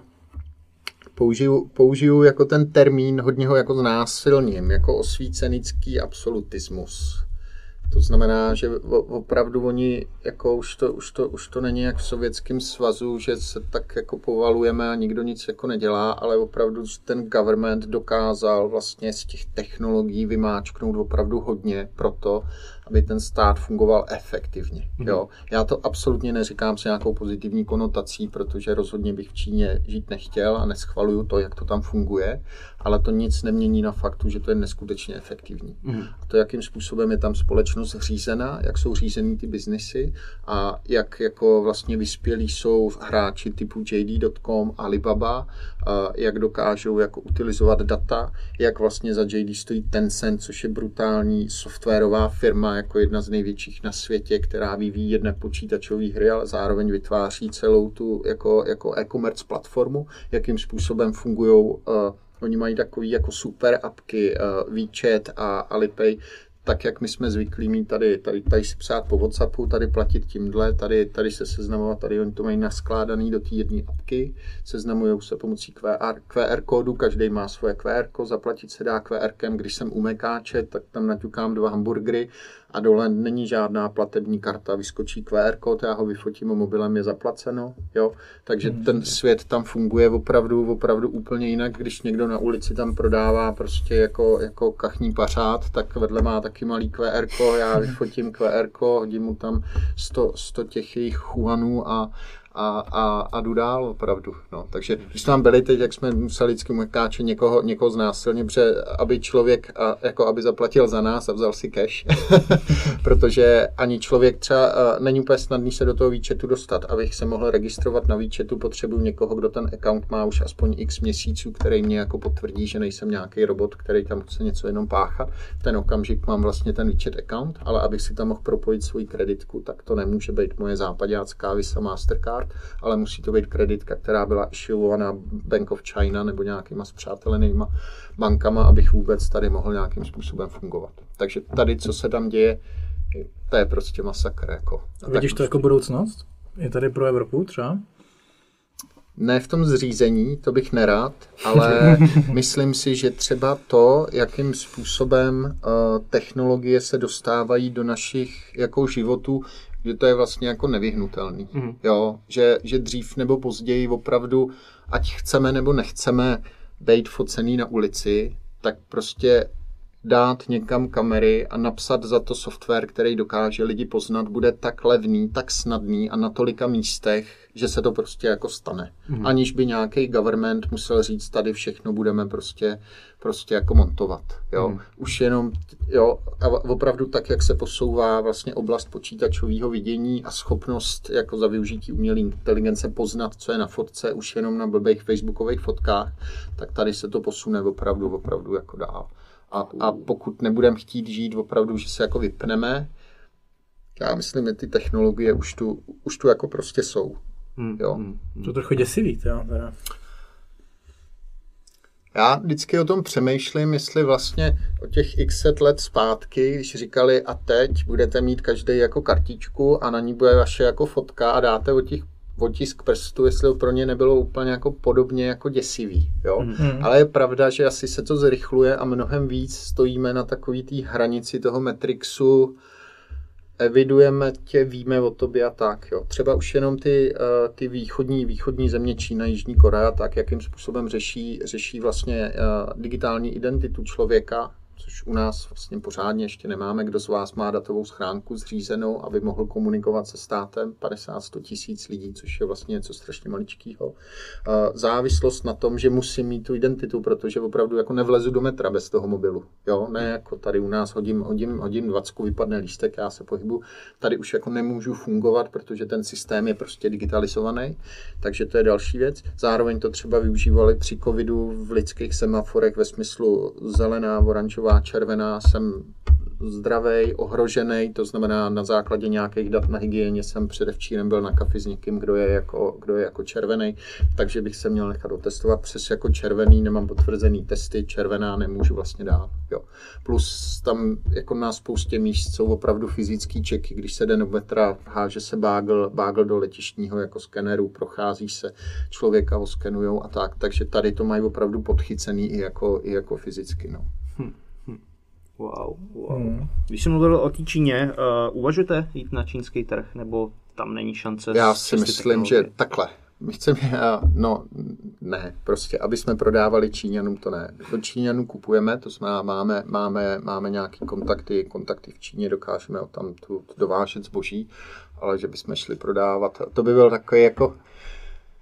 použiju, použiju jako ten termín, hodně ho jako znásilním, jako osvícenický absolutismus. To znamená, že opravdu oni, jako už to, už to, už to není jak v Sovětském svazu, že se tak jako povalujeme a nikdo nic jako nedělá, ale opravdu ten government dokázal vlastně z těch technologií vymáčknout opravdu hodně proto, aby ten stát fungoval efektivně. Mm-hmm. Jo. Já to absolutně neříkám s nějakou pozitivní konotací, protože rozhodně bych v Číně žít nechtěl a neschvaluju to, jak to tam funguje, ale to nic nemění na faktu, že to je neskutečně efektivní. Mm-hmm. A to, jakým způsobem je tam společnost řízená, jak jsou řízený ty biznesy a jak jako vlastně vyspělí jsou hráči typu JD.com, Alibaba, a jak dokážou jako utilizovat data, jak vlastně za JD stojí Tencent, což je brutální softwarová firma, jako jedna z největších na světě, která vyvíjí jedné počítačové hry, ale zároveň vytváří celou tu jako, jako e-commerce platformu, jakým způsobem fungují uh, Oni mají takový jako super apky, uh, WeChat a Alipay, tak, jak my jsme zvyklí mít tady, tady, tady si psát po Whatsappu, tady platit tímhle, tady, tady se seznamovat, tady oni to mají naskládaný do té jedné apky, seznamují se pomocí QR, QR kódu, každý má svoje QR, zaplatit se dá QR, když jsem u Mekáče, tak tam naťukám dva hamburgery a dole není žádná platební karta, vyskočí QR kód, já ho vyfotím mobilem, je zaplaceno, jo. Takže ten svět tam funguje opravdu, opravdu úplně jinak, když někdo na ulici tam prodává prostě jako, jako kachní pařád, tak vedle má taky malý QR kód, já vyfotím QR kód, hodím mu tam 100, 100 těch jejich chuanů a, a, a, a jdu dál opravdu. No. Takže když tam byli teď, jak jsme museli vždycky mekáče někoho, někoho znásilně, protože aby člověk a, jako aby zaplatil za nás a vzal si cash, (laughs) protože ani člověk třeba a, není úplně snadný se do toho výčetu dostat. Abych se mohl registrovat na výčetu, potřebuji někoho, kdo ten account má už aspoň x měsíců, který mě jako potvrdí, že nejsem nějaký robot, který tam chce něco jenom páchat. V ten okamžik mám vlastně ten výčet account, ale abych si tam mohl propojit svoji kreditku, tak to nemůže být moje západácká Visa Mastercard, ale musí to být kreditka, která byla issuovaná Bank of China nebo nějakýma spřátelenýma bankama, abych vůbec tady mohl nějakým způsobem fungovat. Takže tady, co se tam děje, to je prostě masakr. Jako. A Vidíš tak to jako budoucnost? Je tady pro Evropu třeba? Ne v tom zřízení, to bych nerad, ale (laughs) myslím si, že třeba to, jakým způsobem uh, technologie se dostávají do našich jako životů, že to je vlastně jako nevyhnutelný. Mm. Jo, že, že dřív nebo později opravdu, ať chceme nebo nechceme být focený na ulici, tak prostě dát někam kamery a napsat za to software, který dokáže lidi poznat, bude tak levný, tak snadný a na tolika místech, že se to prostě jako stane. Mm. Aniž by nějaký government musel říct, tady všechno budeme prostě, prostě jako montovat. Jo. Mm. Už jenom, jo, a opravdu tak, jak se posouvá vlastně oblast počítačového vidění a schopnost jako za využití umělé inteligence poznat, co je na fotce, už jenom na blbých facebookových fotkách, tak tady se to posune opravdu, opravdu jako dál. A, a pokud nebudeme chtít žít opravdu, že se jako vypneme, já myslím, že ty technologie už tu, už tu jako prostě jsou. Hmm. Jo. Hmm. To je trochu děsivý, jo, teda. Já vždycky o tom přemýšlím, jestli vlastně o těch x set let zpátky, když říkali a teď budete mít každý jako kartičku a na ní bude vaše jako fotka a dáte o těch otisk prstu, jestli pro ně nebylo úplně jako podobně jako děsivý. Jo? Mhm. Ale je pravda, že asi se to zrychluje a mnohem víc stojíme na takový té hranici toho Matrixu, evidujeme tě, víme o tobě a tak. Jo. Třeba už jenom ty, uh, ty východní, východní země, Čína, Jižní Korea, tak jakým způsobem řeší, řeší vlastně uh, digitální identitu člověka, což u nás vlastně pořádně ještě nemáme. Kdo z vás má datovou schránku zřízenou, aby mohl komunikovat se státem, 50-100 tisíc lidí, což je vlastně něco strašně maličkého. Závislost na tom, že musím mít tu identitu, protože opravdu jako nevlezu do metra bez toho mobilu. Jo? Ne jako tady u nás hodím, hodím, hodím 20, vypadne lístek, já se pohybu. Tady už jako nemůžu fungovat, protože ten systém je prostě digitalizovaný, takže to je další věc. Zároveň to třeba využívali při covidu v lidských semaforech ve smyslu zelená, oranžová, červená, jsem zdravý, ohrožený, to znamená na základě nějakých dat na hygieně jsem předevčírem byl na kafi s někým, kdo je jako, kdo je jako červený, takže bych se měl nechat otestovat přes jako červený, nemám potvrzený testy, červená nemůžu vlastně dát. Jo. Plus tam jako na spoustě míst jsou opravdu fyzický čeky, když se jde do metra, háže se bágl, bágl do letištního jako skeneru, prochází se, člověka ho skenujou a tak, takže tady to mají opravdu podchycený i jako, i jako fyzicky. No. Wow, wow. Hmm. Když jsem mluvil o té Číně, uh, uvažujete jít na čínský trh, nebo tam není šance? Já si myslím, že takhle. My chceme, no ne, prostě, aby jsme prodávali Číňanům, to ne. Do Číňanů kupujeme, to znamená, máme, máme, máme nějaké kontakty, kontakty v Číně, dokážeme tam tu dovážet zboží, ale že bychom šli prodávat, to by byl takový jako,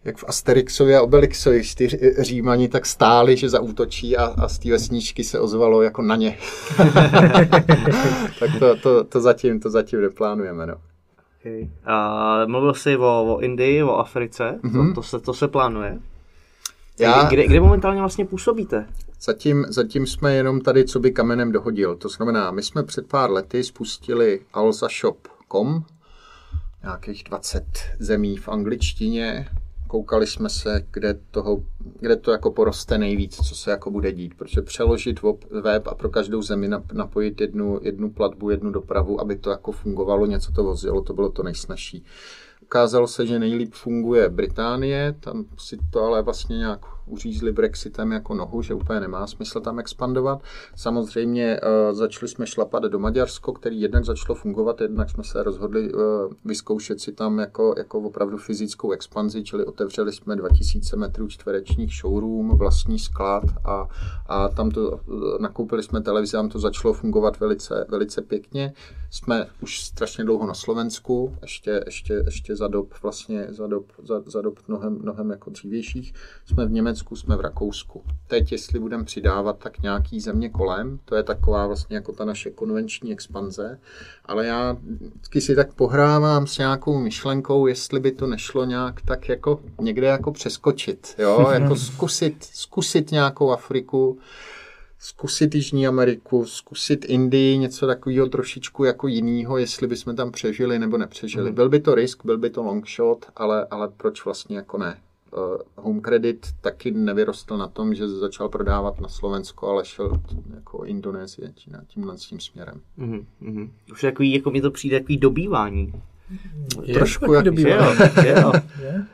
jak v Asterixovi a Obelixovi, ty římani tak stáli, že zaútočí a, a z té vesničky se ozvalo jako na ně. (laughs) tak to, to, to, zatím, to zatím neplánujeme. No. Okay. A mluvil jsi o, o Indii, o Africe, mm-hmm. to, to, se, to se plánuje. Já, kde, kde momentálně vlastně působíte? Zatím, zatím jsme jenom tady, co by kamenem dohodil. To znamená, my jsme před pár lety spustili alzashop.com, nějakých 20 zemí v angličtině, koukali jsme se, kde, toho, kde to jako poroste nejvíc, co se jako bude dít, protože přeložit web a pro každou zemi napojit jednu, jednu platbu, jednu dopravu, aby to jako fungovalo, něco to vozilo, to bylo to nejsnažší. Ukázalo se, že nejlíp funguje Británie, tam si to ale vlastně nějak uřízli Brexitem jako nohu, že úplně nemá smysl tam expandovat. Samozřejmě uh, začali jsme šlapat do Maďarsko, který jednak začalo fungovat, jednak jsme se rozhodli uh, vyzkoušet si tam jako, jako opravdu fyzickou expanzi, čili otevřeli jsme 2000 metrů čtverečních showroom, vlastní sklad a, a tam to, nakoupili jsme televizi, tam to začalo fungovat velice, velice pěkně. Jsme už strašně dlouho na Slovensku, ještě, ještě, ještě za dob vlastně, za dob, za, za dob mnohem, mnohem jako dřívějších. Jsme v Německu, jsme v Rakousku. Teď, jestli budeme přidávat, tak nějaký země kolem, to je taková vlastně jako ta naše konvenční expanze, ale já vždycky si tak pohrávám s nějakou myšlenkou, jestli by to nešlo nějak tak jako někde jako přeskočit, jo, (laughs) jako zkusit, zkusit nějakou Afriku, zkusit Jižní Ameriku, zkusit Indii, něco takového trošičku jako jiného, jestli bychom tam přežili nebo nepřežili. Mm. Byl by to risk, byl by to long shot, ale, ale proč vlastně jako ne? Uh, Home Credit taky nevyrostl na tom, že začal prodávat na Slovensko, ale šel jako Indonésie Čína tímhle tím směrem. Mm, mm. Už takový, jako mi to přijde takový dobývání. Je Trošku jak, dobývání. Je, je, (laughs) je.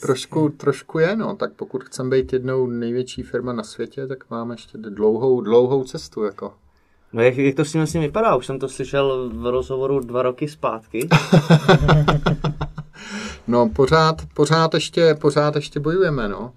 Trošku, trošku je, no. Tak pokud chceme být jednou největší firma na světě, tak máme ještě dlouhou, dlouhou cestu, jako. No jak, jak to s tím vlastně vypadá? Už jsem to slyšel v rozhovoru dva roky zpátky. (laughs) no pořád, pořád, ještě, pořád ještě bojujeme, no.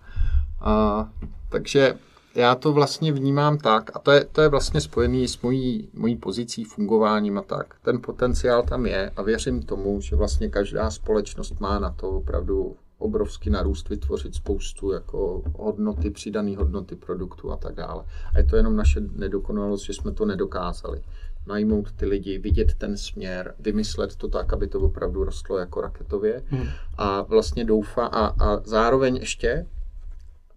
A, takže já to vlastně vnímám tak, a to je, to je vlastně spojený s mojí, mojí pozicí, fungováním a tak. Ten potenciál tam je a věřím tomu, že vlastně každá společnost má na to opravdu obrovský narůst, vytvořit spoustu jako hodnoty, přidané hodnoty produktu a tak dále. A je to jenom naše nedokonalost, že jsme to nedokázali. Najmout ty lidi, vidět ten směr, vymyslet to tak, aby to opravdu rostlo jako raketově. Hmm. A vlastně doufá a, a zároveň ještě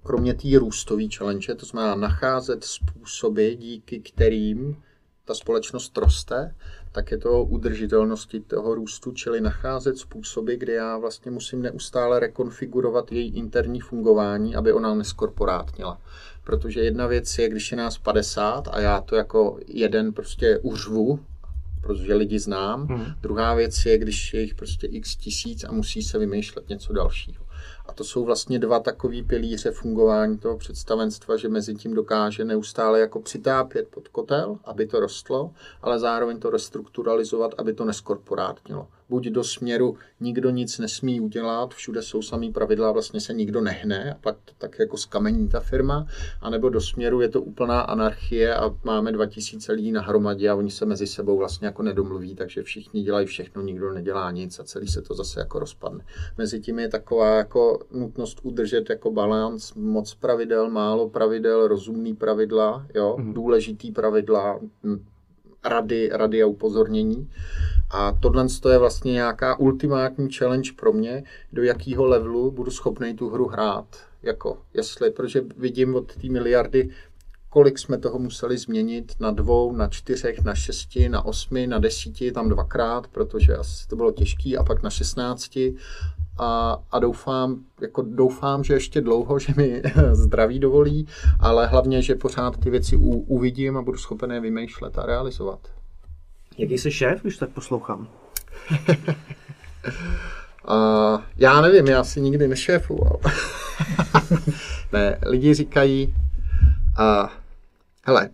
kromě té růstové challenge, to znamená nacházet způsoby, díky kterým ta společnost roste, tak je to udržitelnosti toho růstu, čili nacházet způsoby, kde já vlastně musím neustále rekonfigurovat její interní fungování, aby ona neskorporátnila. Protože jedna věc je, když je nás 50 a já to jako jeden prostě uřvu, protože lidi znám. Hmm. Druhá věc je, když je jich prostě x tisíc a musí se vymýšlet něco dalšího. A to jsou vlastně dva takové pilíře fungování toho představenstva, že mezi tím dokáže neustále jako přitápět pod kotel, aby to rostlo, ale zároveň to restrukturalizovat, aby to neskorporátnilo buď do směru nikdo nic nesmí udělat, všude jsou samý pravidla, vlastně se nikdo nehne a pak to tak jako skamení ta firma, anebo do směru je to úplná anarchie a máme 2000 lidí na hromadě a oni se mezi sebou vlastně jako nedomluví, takže všichni dělají všechno, nikdo nedělá nic a celý se to zase jako rozpadne. Mezi tím je taková jako nutnost udržet jako balans, moc pravidel, málo pravidel, rozumný pravidla, jo, mm. důležitý pravidla, rady, rady a upozornění. A tohle je vlastně nějaká ultimátní challenge pro mě, do jakého levelu budu schopný tu hru hrát. Jako, jestli, protože vidím od té miliardy, kolik jsme toho museli změnit na dvou, na čtyřech, na šesti, na osmi, na desíti, tam dvakrát, protože asi to bylo těžké, a pak na šestnácti. A, a doufám, jako doufám, že ještě dlouho, že mi (laughs) zdraví dovolí, ale hlavně, že pořád ty věci u, uvidím a budu schopen je vymýšlet a realizovat. Jaký jsi šéf, když tak poslouchám? (laughs) uh, já nevím, já si nikdy nešéfuval. (laughs) ne, lidi říkají, uh, hele,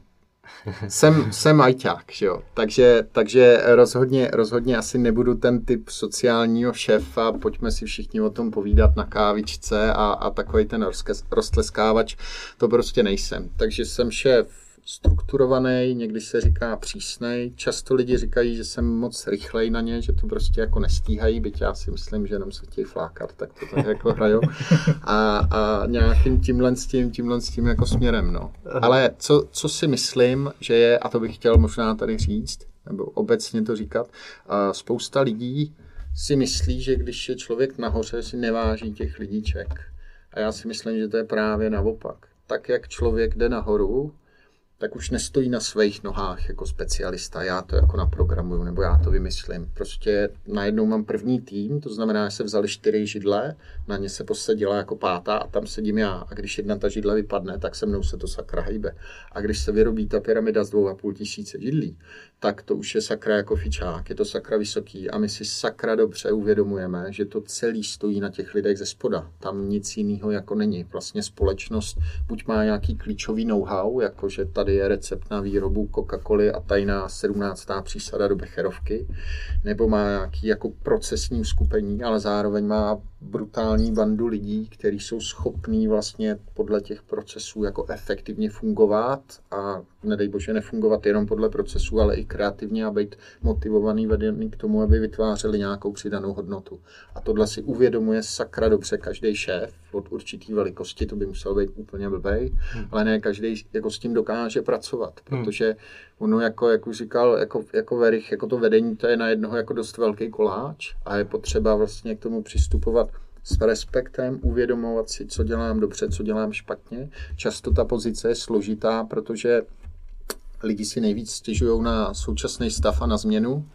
jsem, jsem ajťák, že jo? Takže, takže rozhodně, rozhodně asi nebudu ten typ sociálního šéfa, pojďme si všichni o tom povídat na kávičce a, a takový ten roztleskávač, to prostě nejsem. Takže jsem šéf strukturovaný, někdy se říká přísnej. Často lidi říkají, že jsem moc rychlej na ně, že to prostě jako nestíhají, byť já si myslím, že jenom se chtějí flákat, tak to tak jako hrajou. A, a nějakým tímhle s tím, tímhle s tím jako směrem, no. Ale co, co si myslím, že je, a to bych chtěl možná tady říct, nebo obecně to říkat, spousta lidí si myslí, že když je člověk nahoře, si neváží těch lidíček. A já si myslím, že to je právě naopak. Tak, jak člověk jde nahoru, tak už nestojí na svých nohách jako specialista. Já to jako naprogramuju nebo já to vymyslím. Prostě najednou mám první tým, to znamená, že se vzali čtyři židle, na ně se posadila jako pátá a tam sedím já. A když jedna ta židle vypadne, tak se mnou se to sakra hejbe. A když se vyrobí ta pyramida z dvou a půl tisíce židlí, tak to už je sakra jako fičák, je to sakra vysoký a my si sakra dobře uvědomujeme, že to celý stojí na těch lidech ze spoda. Tam nic jiného jako není. Vlastně společnost buď má nějaký klíčový know-how, jako že tady je recept na výrobu Coca-Coly a tajná 17. přísada do becherovky, nebo má nějaký jako procesní uskupení, ale zároveň má brutální bandu lidí, kteří jsou schopní vlastně podle těch procesů jako efektivně fungovat a nedej bože nefungovat jenom podle procesů, ale i kreativně a být motivovaný, vedený k tomu, aby vytvářeli nějakou přidanou hodnotu. A tohle si uvědomuje sakra dobře každý šéf od určitý velikosti, to by musel být úplně blbej, hmm. ale ne každý jako s tím dokáže pracovat, hmm. protože ono, jako, jak už říkal, jako, jako Verich, jako to vedení, to je na jednoho jako dost velký koláč a je potřeba vlastně k tomu přistupovat s respektem, uvědomovat si, co dělám dobře, co dělám špatně. Často ta pozice je složitá, protože lidi si nejvíc stěžují na současný stav a na změnu.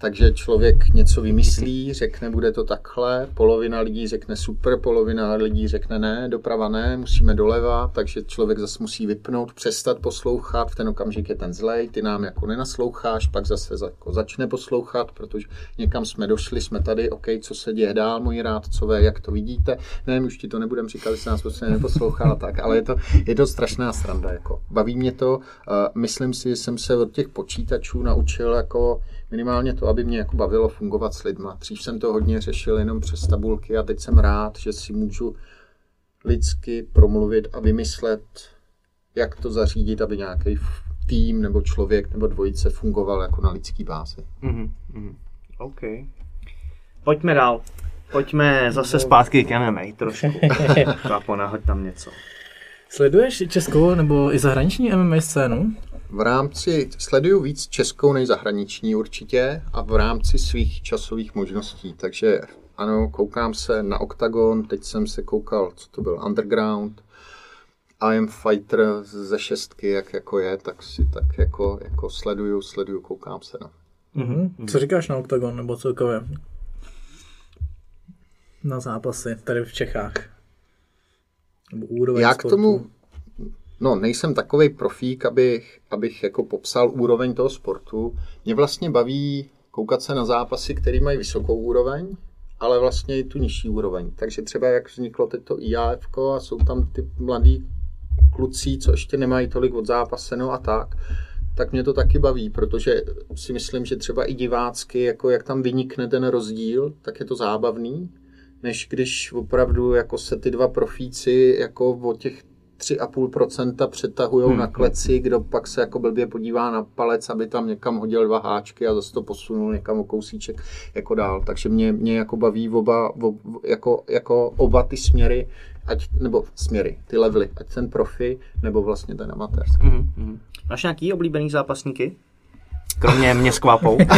Takže člověk něco vymyslí, řekne, bude to takhle, polovina lidí řekne super, polovina lidí řekne ne, doprava ne, musíme doleva, takže člověk zase musí vypnout, přestat poslouchat, v ten okamžik je ten zlej, ty nám jako nenasloucháš, pak zase jako začne poslouchat, protože někam jsme došli, jsme tady, OK, co se děje dál, moji rádcové, jak to vidíte, ne, už ti to nebudem říkat, že se nás prostě neposlouchá, tak, ale je to, je to strašná sranda, jako. baví mě to, uh, myslím si, že jsem se od těch počítačů naučil jako minimálně to, aby mě jako bavilo fungovat s lidma. Dřív jsem to hodně řešil jenom přes tabulky a teď jsem rád, že si můžu lidsky promluvit a vymyslet, jak to zařídit, aby nějaký tým nebo člověk nebo dvojice fungoval jako na lidský bázi. Mm-hmm. OK. Pojďme dál. Pojďme zase zpátky k MMA trošku. (laughs) Kapo, nahoď tam něco. Sleduješ českou nebo i zahraniční MMA scénu? V rámci, sleduju víc českou než zahraniční určitě a v rámci svých časových možností, takže ano, koukám se na Octagon, teď jsem se koukal, co to byl, Underground, I am Fighter ze šestky, jak jako je, tak si tak jako, jako sleduju, sleduju, koukám se na. Mm-hmm. Co říkáš na Octagon nebo celkově? Na zápasy tady v Čechách? Nebo úroveň Já k tomu, No, nejsem takový profík, abych, abych jako popsal úroveň toho sportu. Mě vlastně baví koukat se na zápasy, které mají vysokou úroveň, ale vlastně i tu nižší úroveň. Takže třeba jak vzniklo teď to IAF a jsou tam ty mladí kluci, co ještě nemají tolik od zápaseno a tak, tak mě to taky baví, protože si myslím, že třeba i divácky, jako jak tam vynikne ten rozdíl, tak je to zábavný, než když opravdu jako se ty dva profíci jako o těch 3,5% přetahují hmm. na kleci, kdo pak se jako blbě podívá na palec, aby tam někam hodil dva háčky a zase to posunul někam o kousíček jako dál. Takže mě, mě jako baví oba, ob, jako, jako oba ty směry, ať, nebo směry, ty levely, ať ten profi, nebo vlastně ten amatérský. Mm-hmm. Máš nějaký oblíbený zápasníky? Kromě mě s kvapou. (laughs)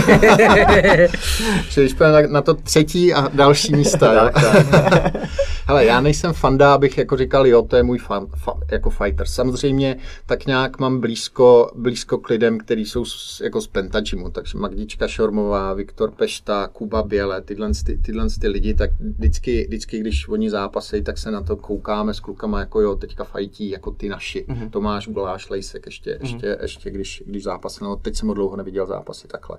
Když na, na to třetí a další místa. tak, tak. (laughs) Hele, já nejsem fanda, abych jako říkal, jo, to je můj fan, fa, jako fighter. Samozřejmě tak nějak mám blízko, blízko k lidem, kteří jsou z, jako z Pentagymu, takže Magdička Šormová, Viktor Pešta, Kuba Běle, tyhle, ty, tyhle ty lidi, tak vždycky, vždycky, když oni zápasí, tak se na to koukáme s klukama, jako jo, teďka fajtí, jako ty naši. Mm-hmm. Tomáš Guláš, Lejsek, ještě, mm-hmm. ještě, ještě když, když zápas, no teď jsem ho dlouho neviděl zápasy takhle.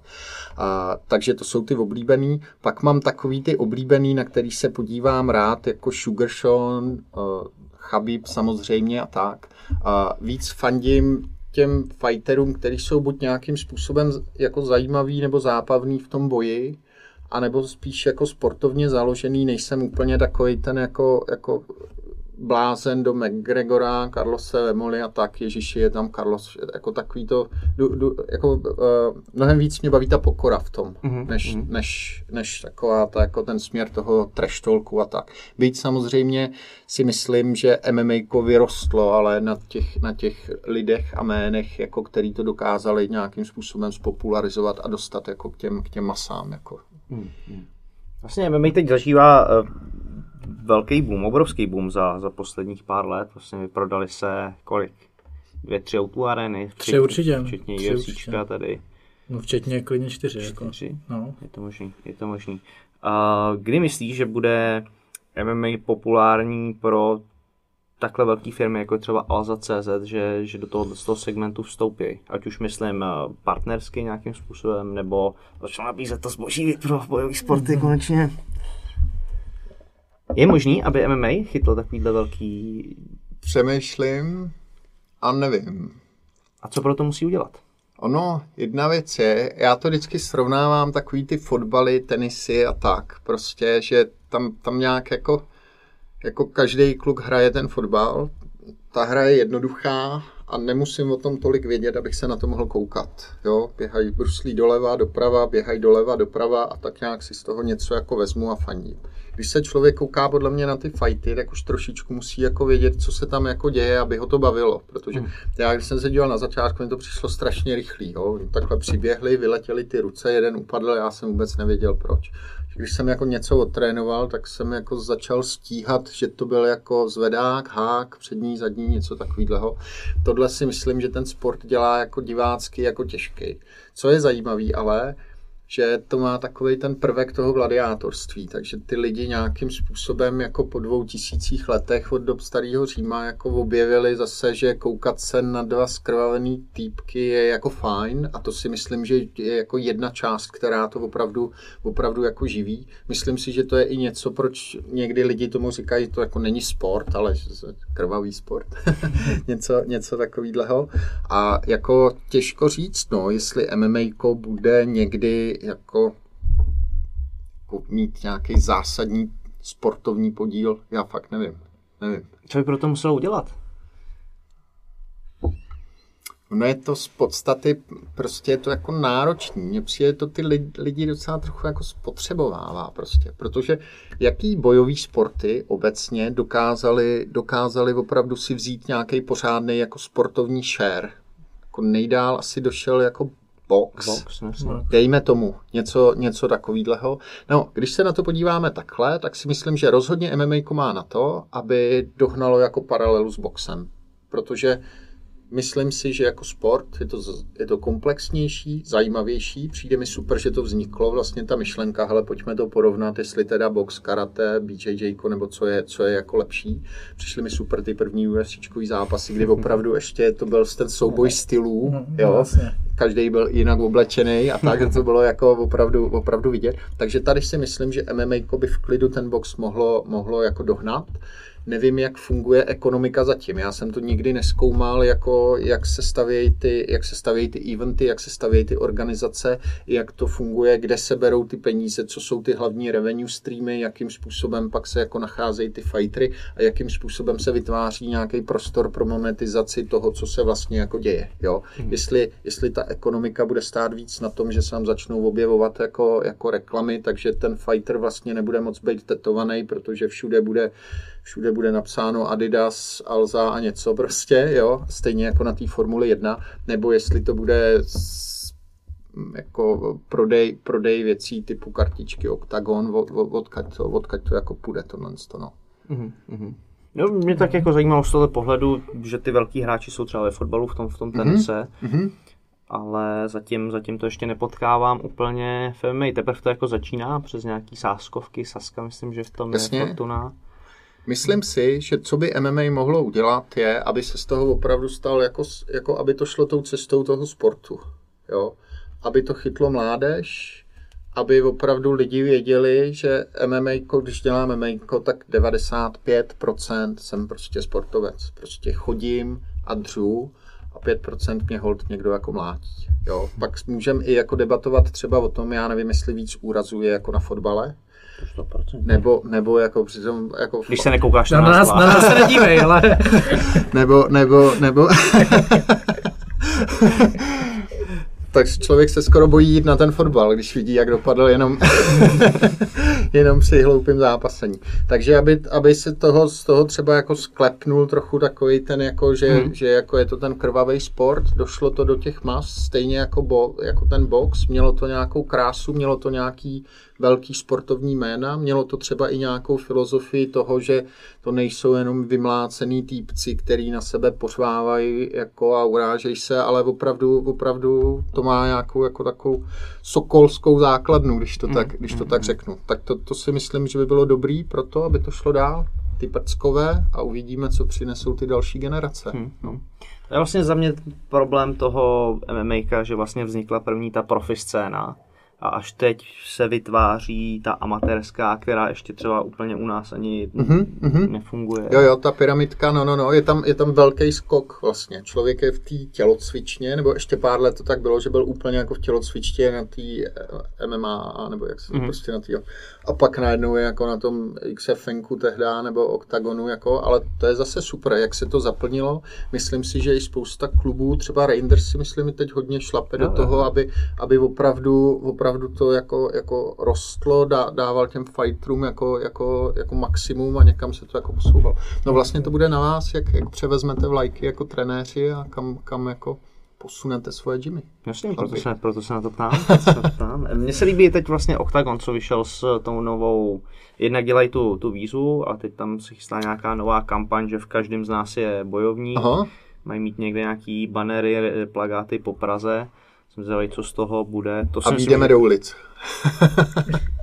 A, takže to jsou ty oblíbený. Pak mám takový ty oblíbený, na který se podívám rád, jako Sugar Sean, uh, Chabib samozřejmě a tak. Uh, víc fandím těm fighterům, kteří jsou buď nějakým způsobem jako zajímavý nebo zábavný v tom boji, anebo spíš jako sportovně založený, nejsem úplně takový ten jako, jako blázen do McGregora, Carlose Lemoli a tak, Ježíši je tam Carlos, jako takový to, du, du, jako uh, mnohem víc mě baví ta pokora v tom, mm-hmm. než, mm-hmm. než, než taková ta, jako ten směr toho trash talku a tak. Být samozřejmě si myslím, že MMA vyrostlo, ale na těch, na těch lidech a jménech, jako který to dokázali nějakým způsobem spopularizovat a dostat jako k těm, k těm masám. Jako. Mm-hmm. Vlastně MMA teď zažívá uh velký boom, obrovský boom za, za posledních pár let. Vlastně vyprodali se kolik? dvě, tři autuarény. Tři určitě. Včetně Tři UFCčka tady. No včetně klidně čtyři. Jako. Čtyři? No. Je to možný, je to možný. A kdy myslíš, že bude MMA populární pro takhle velké firmy, jako je třeba Alza.cz, že, že do toho, z toho segmentu vstoupí? Ať už myslím eh, partnersky nějakým způsobem, nebo začnou nabízet to zboží pro bojové sporty konečně. Je možný, aby MMA chytlo takovýhle velký... Přemýšlím a nevím. A co pro to musí udělat? Ono, jedna věc je, já to vždycky srovnávám takový ty fotbaly, tenisy a tak. Prostě, že tam, tam nějak jako, jako každý kluk hraje ten fotbal. Ta hra je jednoduchá a nemusím o tom tolik vědět, abych se na to mohl koukat. Jo? Běhají bruslí doleva, doprava, běhají doleva, doprava a tak nějak si z toho něco jako vezmu a faním když se člověk kouká podle mě na ty fighty, tak už trošičku musí jako vědět, co se tam jako děje, aby ho to bavilo. Protože hmm. já, když jsem se díval na začátku, mi to přišlo strašně rychlý. Jo? Takhle přiběhli, vyletěli ty ruce, jeden upadl, já jsem vůbec nevěděl proč. Když jsem jako něco odtrénoval, tak jsem jako začal stíhat, že to byl jako zvedák, hák, přední, zadní, něco takového. Tohle si myslím, že ten sport dělá jako divácky jako těžký. Co je zajímavý ale, že to má takový ten prvek toho gladiátorství, takže ty lidi nějakým způsobem jako po dvou tisících letech od dob starého Říma jako objevili zase, že koukat se na dva skrvavený týpky je jako fajn a to si myslím, že je jako jedna část, která to opravdu, opravdu jako živí. Myslím si, že to je i něco, proč někdy lidi tomu říkají, to jako není sport, ale krvavý sport. (laughs) něco, něco takového. A jako těžko říct, no, jestli MMA bude někdy jako, jako mít nějaký zásadní sportovní podíl, já fakt nevím. nevím. Co by pro to muselo udělat? No je to z podstaty, prostě je to jako náročný. Mně přijde to ty lidi docela trochu jako spotřebovává prostě, protože jaký bojový sporty obecně dokázali, dokázali opravdu si vzít nějaký pořádný jako sportovní share. Jako nejdál asi došel jako box, box dejme tomu něco, něco takového. No, když se na to podíváme takhle, tak si myslím, že rozhodně MMA má na to, aby dohnalo jako paralelu s boxem. Protože Myslím si, že jako sport je to, je to komplexnější, zajímavější. Přijde mi super, že to vzniklo, vlastně ta myšlenka, hele, pojďme to porovnat, jestli teda box, karate, BJJ, nebo co je, co je jako lepší. Přišly mi super ty první UFC zápasy, kdy (laughs) opravdu ještě to byl ten souboj stylů, mhm, jo. Každý byl jinak oblečený a tak, to (laughs) bylo jako opravdu, opravdu vidět. Takže tady si myslím, že MMA by v klidu ten box mohlo, mohlo jako dohnat nevím, jak funguje ekonomika zatím. Já jsem to nikdy neskoumal, jako jak se stavějí ty, jak se stavějí ty eventy, jak se stavějí ty organizace, jak to funguje, kde se berou ty peníze, co jsou ty hlavní revenue streamy, jakým způsobem pak se jako nacházejí ty fightery a jakým způsobem se vytváří nějaký prostor pro monetizaci toho, co se vlastně jako děje. Jo? Hmm. Jestli, jestli ta ekonomika bude stát víc na tom, že se vám začnou objevovat jako, jako reklamy, takže ten fighter vlastně nebude moc být tetovaný, protože všude bude všude bude napsáno Adidas, Alza a něco prostě, jo, stejně jako na té Formuli 1, nebo jestli to bude jako prodej, prodej věcí typu kartičky Octagon, od, od, odkaď, to, odkaď to jako půjde tohle, to, no. Mm-hmm. No, mě tak jako zajímalo z toho pohledu, že ty velký hráči jsou třeba ve fotbalu, v tom, v tom mhm, tenise, mm-hmm. ale zatím, zatím to ještě nepotkávám úplně v MMA. Teprve to jako začíná přes nějaký sáskovky, Saska myslím, že v tom Jasně. je Fortuna. Myslím si, že co by MMA mohlo udělat, je, aby se z toho opravdu stal, jako, jako aby to šlo tou cestou toho sportu. Jo? Aby to chytlo mládež, aby opravdu lidi věděli, že MMA, když dělám MMA, tak 95% jsem prostě sportovec. Prostě chodím a dřu a 5% mě hold někdo jako mlátí. Jo? Pak můžeme i jako debatovat třeba o tom, já nevím, jestli víc úrazů je jako na fotbale, 100%. Nebo, nebo jako přitom... Jako Když se nekoukáš na, na nás, na nás se nedívej, ale... (laughs) nebo, nebo, nebo... (laughs) tak člověk se skoro bojí jít na ten fotbal, když vidí, jak dopadl jenom, (laughs) jenom při hloupým zápasení. Takže aby, aby se toho, z toho třeba jako sklepnul trochu takový ten, jako, že, hmm. že jako je to ten krvavý sport, došlo to do těch mas, stejně jako, bo, jako ten box, mělo to nějakou krásu, mělo to nějaký velký sportovní jména. Mělo to třeba i nějakou filozofii toho, že to nejsou jenom vymlácený týpci, který na sebe pořvávají jako a urážejí se, ale opravdu, opravdu to má nějakou jako takovou sokolskou základnu, když to tak, když to tak řeknu. Tak to, to si myslím, že by bylo dobrý pro to, aby to šlo dál ty prckové a uvidíme, co přinesou ty další generace. Hmm, no. To je vlastně za mě problém toho MMA, že vlastně vznikla první ta profi scéna a až teď se vytváří ta amatérská, která ještě třeba úplně u nás ani mm-hmm, nefunguje. Jo, jo, ta pyramidka, no, no, no, je tam, je tam velký skok vlastně. Člověk je v té tělocvičně, nebo ještě pár let to tak bylo, že byl úplně jako v tělocvičtě na té eh, MMA, nebo jak se mm-hmm. prostě na té, a pak najednou je jako na tom XFNku tehda, nebo OKTAGONu, jako, ale to je zase super, jak se to zaplnilo. Myslím si, že i spousta klubů, třeba Rangers si myslím, teď hodně šlape no, do toho, aby, aby opravdu, opravdu opravdu to jako, jako rostlo, dá, dával těm fighterům jako, jako, jako maximum a někam se to jako posouval. No vlastně to bude na vás, jak, jak převezmete vlajky jako trenéři a kam, kam jako posunete svoje gymy. Jasně, proto se, proto se na to ptám. ptám. (laughs) Mně se líbí teď vlastně Octagon, co vyšel s tou novou, jednak dělají tu, tu vízu a teď tam se chystá nějaká nová kampaň, že v každém z nás je bojovník. Aha. Mají mít někde nějaký banery, plagáty po Praze jsem zvědavý, co z toho bude. To a jdeme do ulic. (laughs)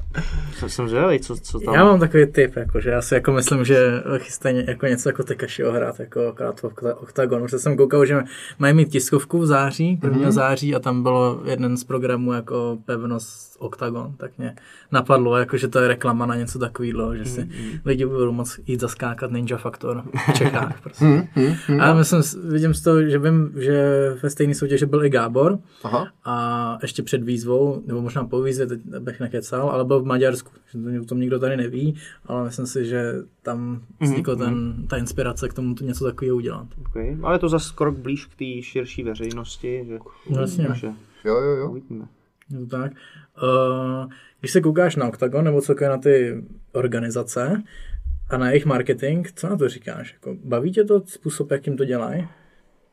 jsem, jsem zvědavý, co, co tam... Já mám takový typ, jako, že já si jako myslím, že chystají jako něco jako Tekashiho hrát jako OKTAGONu. Protože jsem koukal, že mají mít tiskovku v září, 1. Mm-hmm. září a tam bylo jeden z programů jako pevnost OKTAGON, tak mě napadlo, jako, že to je reklama na něco takového, že si mm-hmm. lidi budou moc jít zaskákat Ninja Factor v Čechách. (laughs) Prostě. Mm-hmm. A myslím, vidím z toho, že vím, že ve stejné soutěži byl i Gábor Aha. a ještě před výzvou, nebo možná po výzvě, teď bych nekecal, ale byl v Maďarsku, že to, tom nikdo tady neví, ale myslím si, že tam vznikl mm-hmm. ten, ta inspirace k tomu to něco takového udělat. Okay. Ale je to zase krok blíž k té širší veřejnosti, že vlastně. Jo, jo, jo. Uvidíme. Je to tak. Uh, když se koukáš na Octagon nebo co na ty organizace a na jejich marketing, co na to říkáš? Jako, baví tě to způsob, jakým to dělají?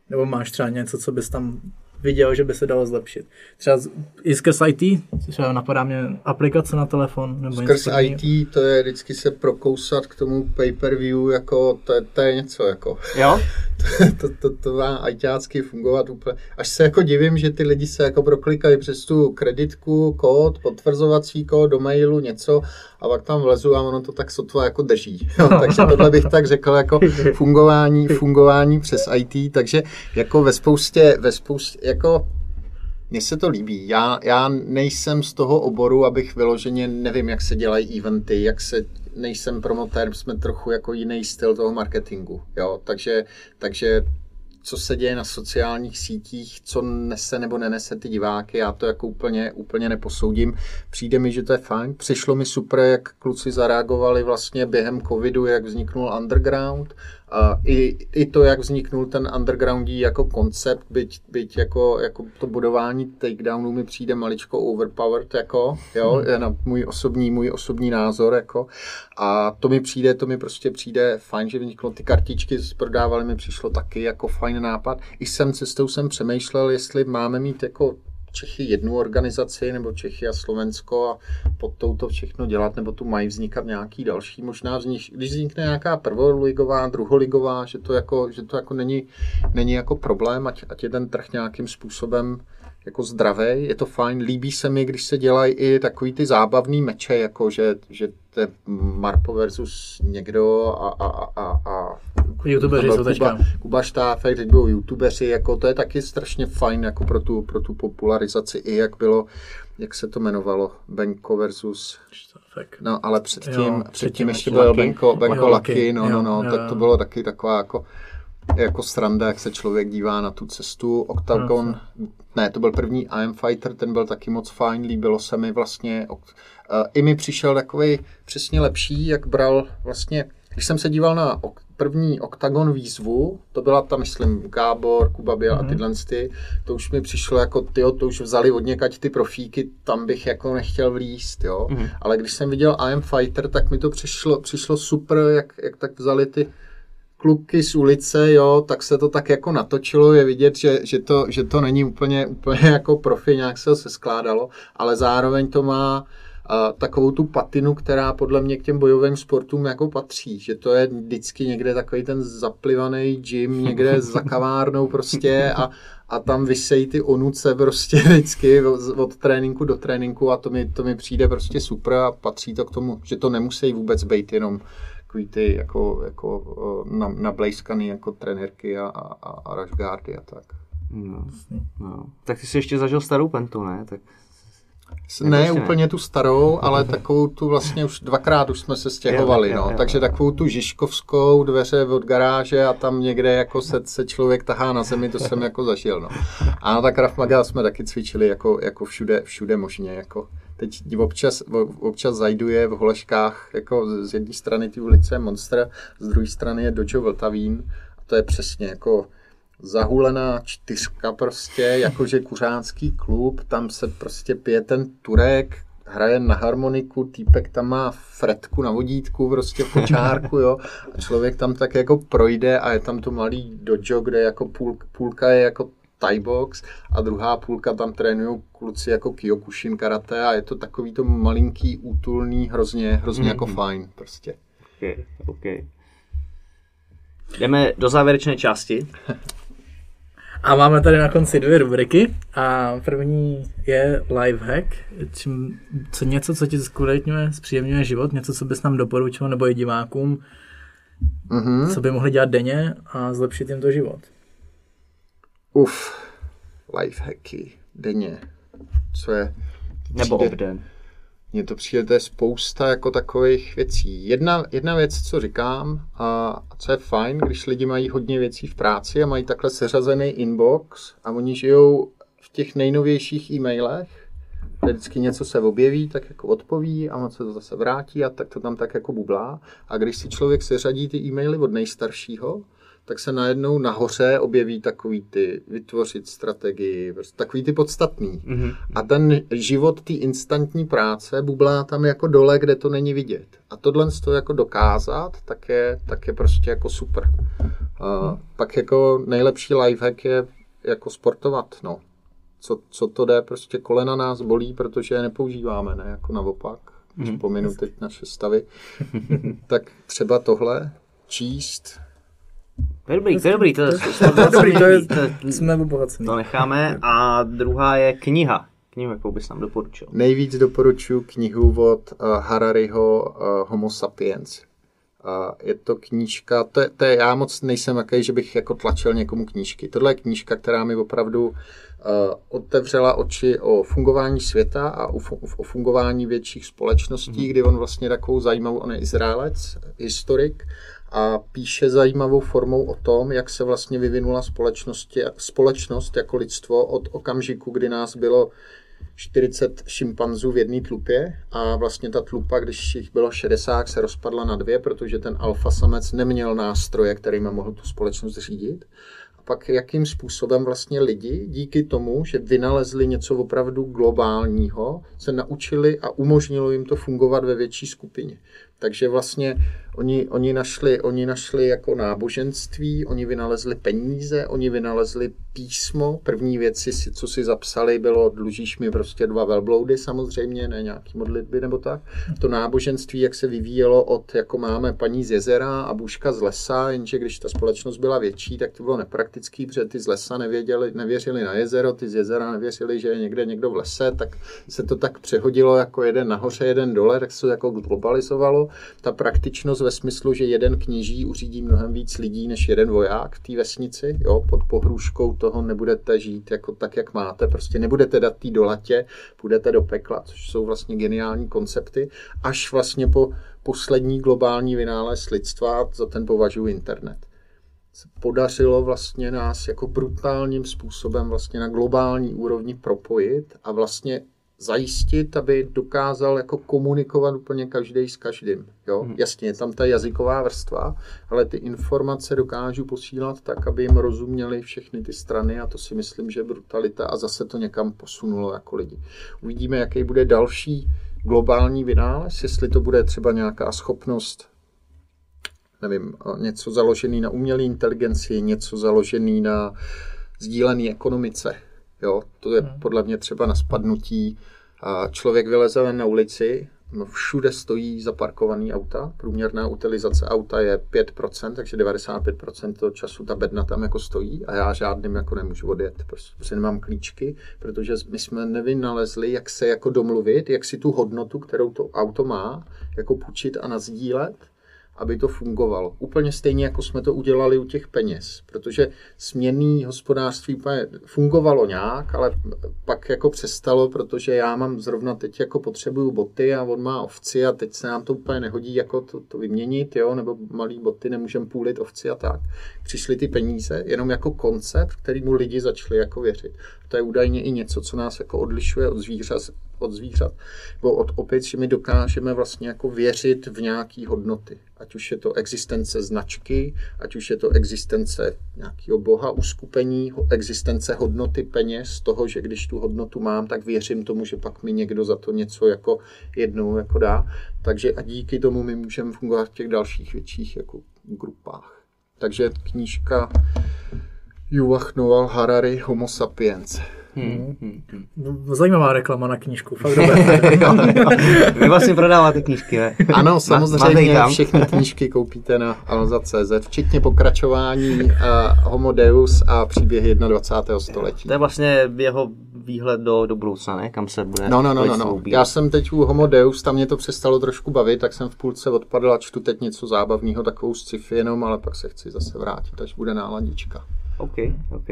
Nebo máš třeba něco, co bys tam viděl, že by se dalo zlepšit. Třeba i skrz IT, třeba napadá mě aplikace na telefon. Nebo skrz IT to je vždycky se prokousat k tomu pay-per-view, jako to je, to je něco jako. Jo? (laughs) to, to, to, to má ajťácky fungovat úplně. Až se jako divím, že ty lidi se jako proklikají přes tu kreditku, kód, potvrzovací kód do mailu, něco a pak tam vlezu a ono to tak sotva jako drží. (laughs) Jo, takže tohle bych tak řekl jako (laughs) fungování, fungování přes IT, takže jako ve spoustě, ve spoustě jako mně se to líbí. Já, já nejsem z toho oboru, abych vyloženě nevím, jak se dělají eventy, jak se nejsem promotér, jsme trochu jako jiný styl toho marketingu. Jo? Takže, takže co se děje na sociálních sítích, co nese nebo nenese ty diváky, já to jako úplně, úplně neposoudím. Přijde mi, že to je fajn. Přišlo mi super, jak kluci zareagovali vlastně během covidu, jak vzniknul underground. A i, i to, jak vzniknul ten undergroundí jako koncept, byť, byť jako, jako to budování takedownů mi přijde maličko overpowered, jako, jo, hmm. je na můj osobní, můj osobní názor, jako. A to mi přijde, to mi prostě přijde fajn, že vzniklo ty kartičky, prodávali mi přišlo taky jako fajn nápad. I jsem cestou jsem přemýšlel, jestli máme mít jako Čechy jednu organizaci, nebo Čechy a Slovensko a pod touto všechno dělat, nebo tu mají vznikat nějaký další. Možná vznik, když vznikne nějaká prvoligová, druholigová, že to jako, že to jako není, není jako problém, ať, ať je ten trh nějakým způsobem jako zdravý, je to fajn, líbí se mi, když se dělají i takový ty zábavný meče, jako že, že to je Marpo versus někdo a, a, a, a YouTubeři jsou teďka. Kuba Štáfek, teď budou YouTubeři, jako to je taky strašně fajn jako pro tu, pro tu popularizaci, i jak bylo, jak se to jmenovalo, Benko versus... Štáfek. No, ale předtím, jo, předtím, předtím ještě byl Benko, Benko Lucky, no, no, no, jo, tak to bylo taky taková jako jako sranda, jak se člověk dívá na tu cestu. Octagon, no, ne, to byl první IM Fighter, ten byl taky moc fajn, líbilo se mi vlastně. I mi přišel takový přesně lepší, jak bral vlastně, když jsem se díval na první Octagon výzvu, to byla ta, myslím, Gábor, Kuba mm-hmm. a Mhm. tyhle ty, to už mi přišlo jako, tyjo, to už vzali od někať ty profíky, tam bych jako nechtěl vlíst, jo. Mhm. Mm-hmm. Ale když jsem viděl I Am Fighter, tak mi to přišlo, přišlo super, jak, jak tak vzali ty kluky z ulice, jo, tak se to tak jako natočilo, je vidět, že, že, to, že to není úplně, úplně (laughs) jako profi, nějak se se skládalo, ale zároveň to má uh, takovou tu patinu, která podle mě k těm bojovým sportům jako patří, že to je vždycky někde takový ten zaplivaný gym, někde za kavárnou prostě a, a tam vysejí ty onuce prostě (laughs) vždycky od, od tréninku do tréninku a to mi, to mi přijde prostě super a patří to k tomu, že to nemusí vůbec být jenom takový ty jako, jako na, nablejskaný jako trenérky a, a, a rushguardy a tak. No, no. Tak ty jsi ještě zažil starou pentu, ne? Tak Ne ne? úplně tu starou, ale takovou tu vlastně už dvakrát už jsme se stěhovali, no. Takže takovou tu Žižkovskou dveře od garáže a tam někde jako se, se člověk tahá na zemi, to jsem jako zažil, no. A tak Krav Maga jsme taky cvičili jako, jako všude, všude možně, jako teď občas, občas zajduje v Holeškách, jako z- jedné strany ty ulice je Monster, z druhé strany je Dojo Vltavín a to je přesně jako zahulená čtyřka prostě, jakože kuřánský klub, tam se prostě pije ten turek, hraje na harmoniku, týpek tam má fretku na vodítku, prostě v kočárku, jo, a člověk tam tak jako projde a je tam to malý dojo, kde jako půl, půlka je jako Thai box a druhá půlka tam trénují kluci jako Kyokushin karate a je to takový to malinký, útulný, hrozně, hrozně jako fajn prostě. OK, OK. Jdeme do závěrečné části. A máme tady na konci dvě rubriky a první je lifehack, čím, co něco, co ti zkvalitňuje, zpříjemňuje život, něco, co bys nám doporučil nebo i divákům, Mhm. co by mohli dělat denně a zlepšit jim to život. Uf, lifehacky denně. Co je? Nebo Přijde- obden. Mně to přijde, to je spousta jako takových věcí. Jedna, jedna věc, co říkám, a, co je fajn, když lidi mají hodně věcí v práci a mají takhle seřazený inbox a oni žijou v těch nejnovějších e-mailech, kde vždycky něco se objeví, tak jako odpoví a on se to zase vrátí a tak to tam tak jako bublá. A když si člověk seřadí ty e-maily od nejstaršího, tak se najednou nahoře objeví takový ty vytvořit strategii, prostě takový ty podstatný. Mhm. A ten život té instantní práce bublá tam jako dole, kde to není vidět. A tohle to jako dokázat, tak je, tak je prostě jako super. A pak jako nejlepší lifehack je jako sportovat, no. Co, co to jde, prostě kolena nás bolí, protože je nepoužíváme, ne jako naopak. Když pominu teď naše stavy. tak třeba tohle, číst, To je dobrý, to je dobrý. To, to, To je dobrý, to je, to, jsme obohacení. to necháme. A druhá je kniha. Knihu, jakou bys nám doporučil. Nejvíc doporučuji knihu od uh, Harariho uh, Homo sapiens. Uh, je to knížka, to je, to je, já moc nejsem jaký, že bych jako tlačil někomu knížky. Tohle je knížka, která mi opravdu uh, otevřela oči o fungování světa a o, o fungování větších společností, mm-hmm. kdy on vlastně takovou zajímavou, on je Izraelec, historik, a píše zajímavou formou o tom, jak se vlastně vyvinula společnost jako lidstvo od okamžiku, kdy nás bylo 40 šimpanzů v jedné tlupě a vlastně ta tlupa, když jich bylo 60, se rozpadla na dvě, protože ten alfa samec neměl nástroje, kterými mohl tu společnost řídit. A pak jakým způsobem vlastně lidi díky tomu, že vynalezli něco opravdu globálního, se naučili a umožnilo jim to fungovat ve větší skupině. Takže vlastně oni, oni, našli, oni našli jako náboženství, oni vynalezli peníze, oni vynalezli písmo. První věci, co si zapsali, bylo dlužíš mi prostě dva velbloudy samozřejmě, ne nějaký modlitby nebo tak. To náboženství, jak se vyvíjelo od, jako máme paní z jezera a bůžka z lesa, jenže když ta společnost byla větší, tak to bylo nepraktický, protože ty z lesa nevěděli, nevěřili na jezero, ty z jezera nevěřili, že je někde někdo v lese, tak se to tak přehodilo jako jeden nahoře, jeden dole, tak se to jako globalizovalo. Ta praktičnost ve smyslu, že jeden kněží uřídí mnohem víc lidí než jeden voják v té vesnici, jo, pod pohrůžkou toho nebudete žít jako tak, jak máte, prostě nebudete dát tý do latě, půjdete do pekla, což jsou vlastně geniální koncepty, až vlastně po poslední globální vynález lidstva, za ten považuji internet. Se podařilo vlastně nás jako brutálním způsobem vlastně na globální úrovni propojit a vlastně zajistit, aby dokázal jako komunikovat úplně každý s každým. Jo? Hmm. Jasně, je tam ta jazyková vrstva, ale ty informace dokážu posílat tak, aby jim rozuměli všechny ty strany a to si myslím, že je brutalita a zase to někam posunulo jako lidi. Uvidíme, jaký bude další globální vynález, jestli to bude třeba nějaká schopnost nevím, něco založený na umělé inteligenci, něco založený na sdílené ekonomice. Jo, to je hmm. podle mě třeba na spadnutí. A člověk vyleze na ulici, no všude stojí zaparkovaný auta. Průměrná utilizace auta je 5%, takže 95% toho času ta bedna tam jako stojí a já žádným jako nemůžu odjet, prostě nemám klíčky, protože my jsme nevynalezli, jak se jako domluvit, jak si tu hodnotu, kterou to auto má, jako půjčit a nazdílet aby to fungovalo. Úplně stejně, jako jsme to udělali u těch peněz, protože směnný hospodářství fungovalo nějak, ale pak jako přestalo, protože já mám zrovna teď jako potřebuju boty a on má ovci a teď se nám to úplně nehodí jako to, to vyměnit, jo, nebo malý boty nemůžeme půlit ovci a tak. Přišly ty peníze jenom jako koncept, kterýmu lidi začali jako věřit. To je údajně i něco, co nás jako odlišuje od zvířat, od zvířat, nebo od opět, že my dokážeme vlastně jako věřit v nějaké hodnoty. Ať už je to existence značky, ať už je to existence nějakého boha, uskupení, existence hodnoty peněz, toho, že když tu hodnotu mám, tak věřím tomu, že pak mi někdo za to něco jako jednou jako dá. Takže a díky tomu my můžeme fungovat v těch dalších větších jako grupách. Takže knížka Yuval Noah Harari Homo sapiens. Hmm, hmm, hmm. Zajímavá reklama na knížku, fakt dobré. (laughs) Vy vlastně prodáváte knížky, ne? Ano, samozřejmě všechny knížky koupíte na Alza.cz, včetně pokračování uh, Homo Deus a příběhy 21. století. To je vlastně jeho výhled do, do budoucna, ne? Kam se bude No, no, no, no, no. Já jsem teď u Homo Deus, tam mě to přestalo trošku bavit, tak jsem v půlce odpadl a čtu teď něco zábavného, takovou sci-fi jenom, ale pak se chci zase vrátit, až bude náladička. OK, OK.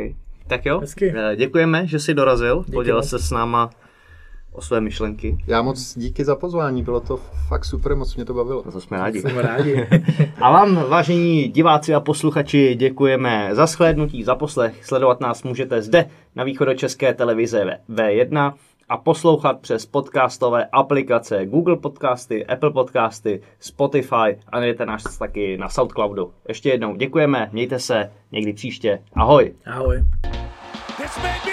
Tak jo, Hezky. Eh, děkujeme, že jsi dorazil, Díky podělil se s náma o své myšlenky. Já moc díky za pozvání, bylo to fakt super, moc mě to bavilo. To jsme rádi. Jsme rádi. (laughs) a vám, vážení diváci a posluchači, děkujeme za shlédnutí, za poslech. Sledovat nás můžete zde na východočeské televize V1 a poslouchat přes podcastové aplikace Google Podcasty, Apple Podcasty, Spotify a najdete nás taky na Soundcloudu. Ještě jednou děkujeme, mějte se někdy příště. Ahoj. Ahoj. This may be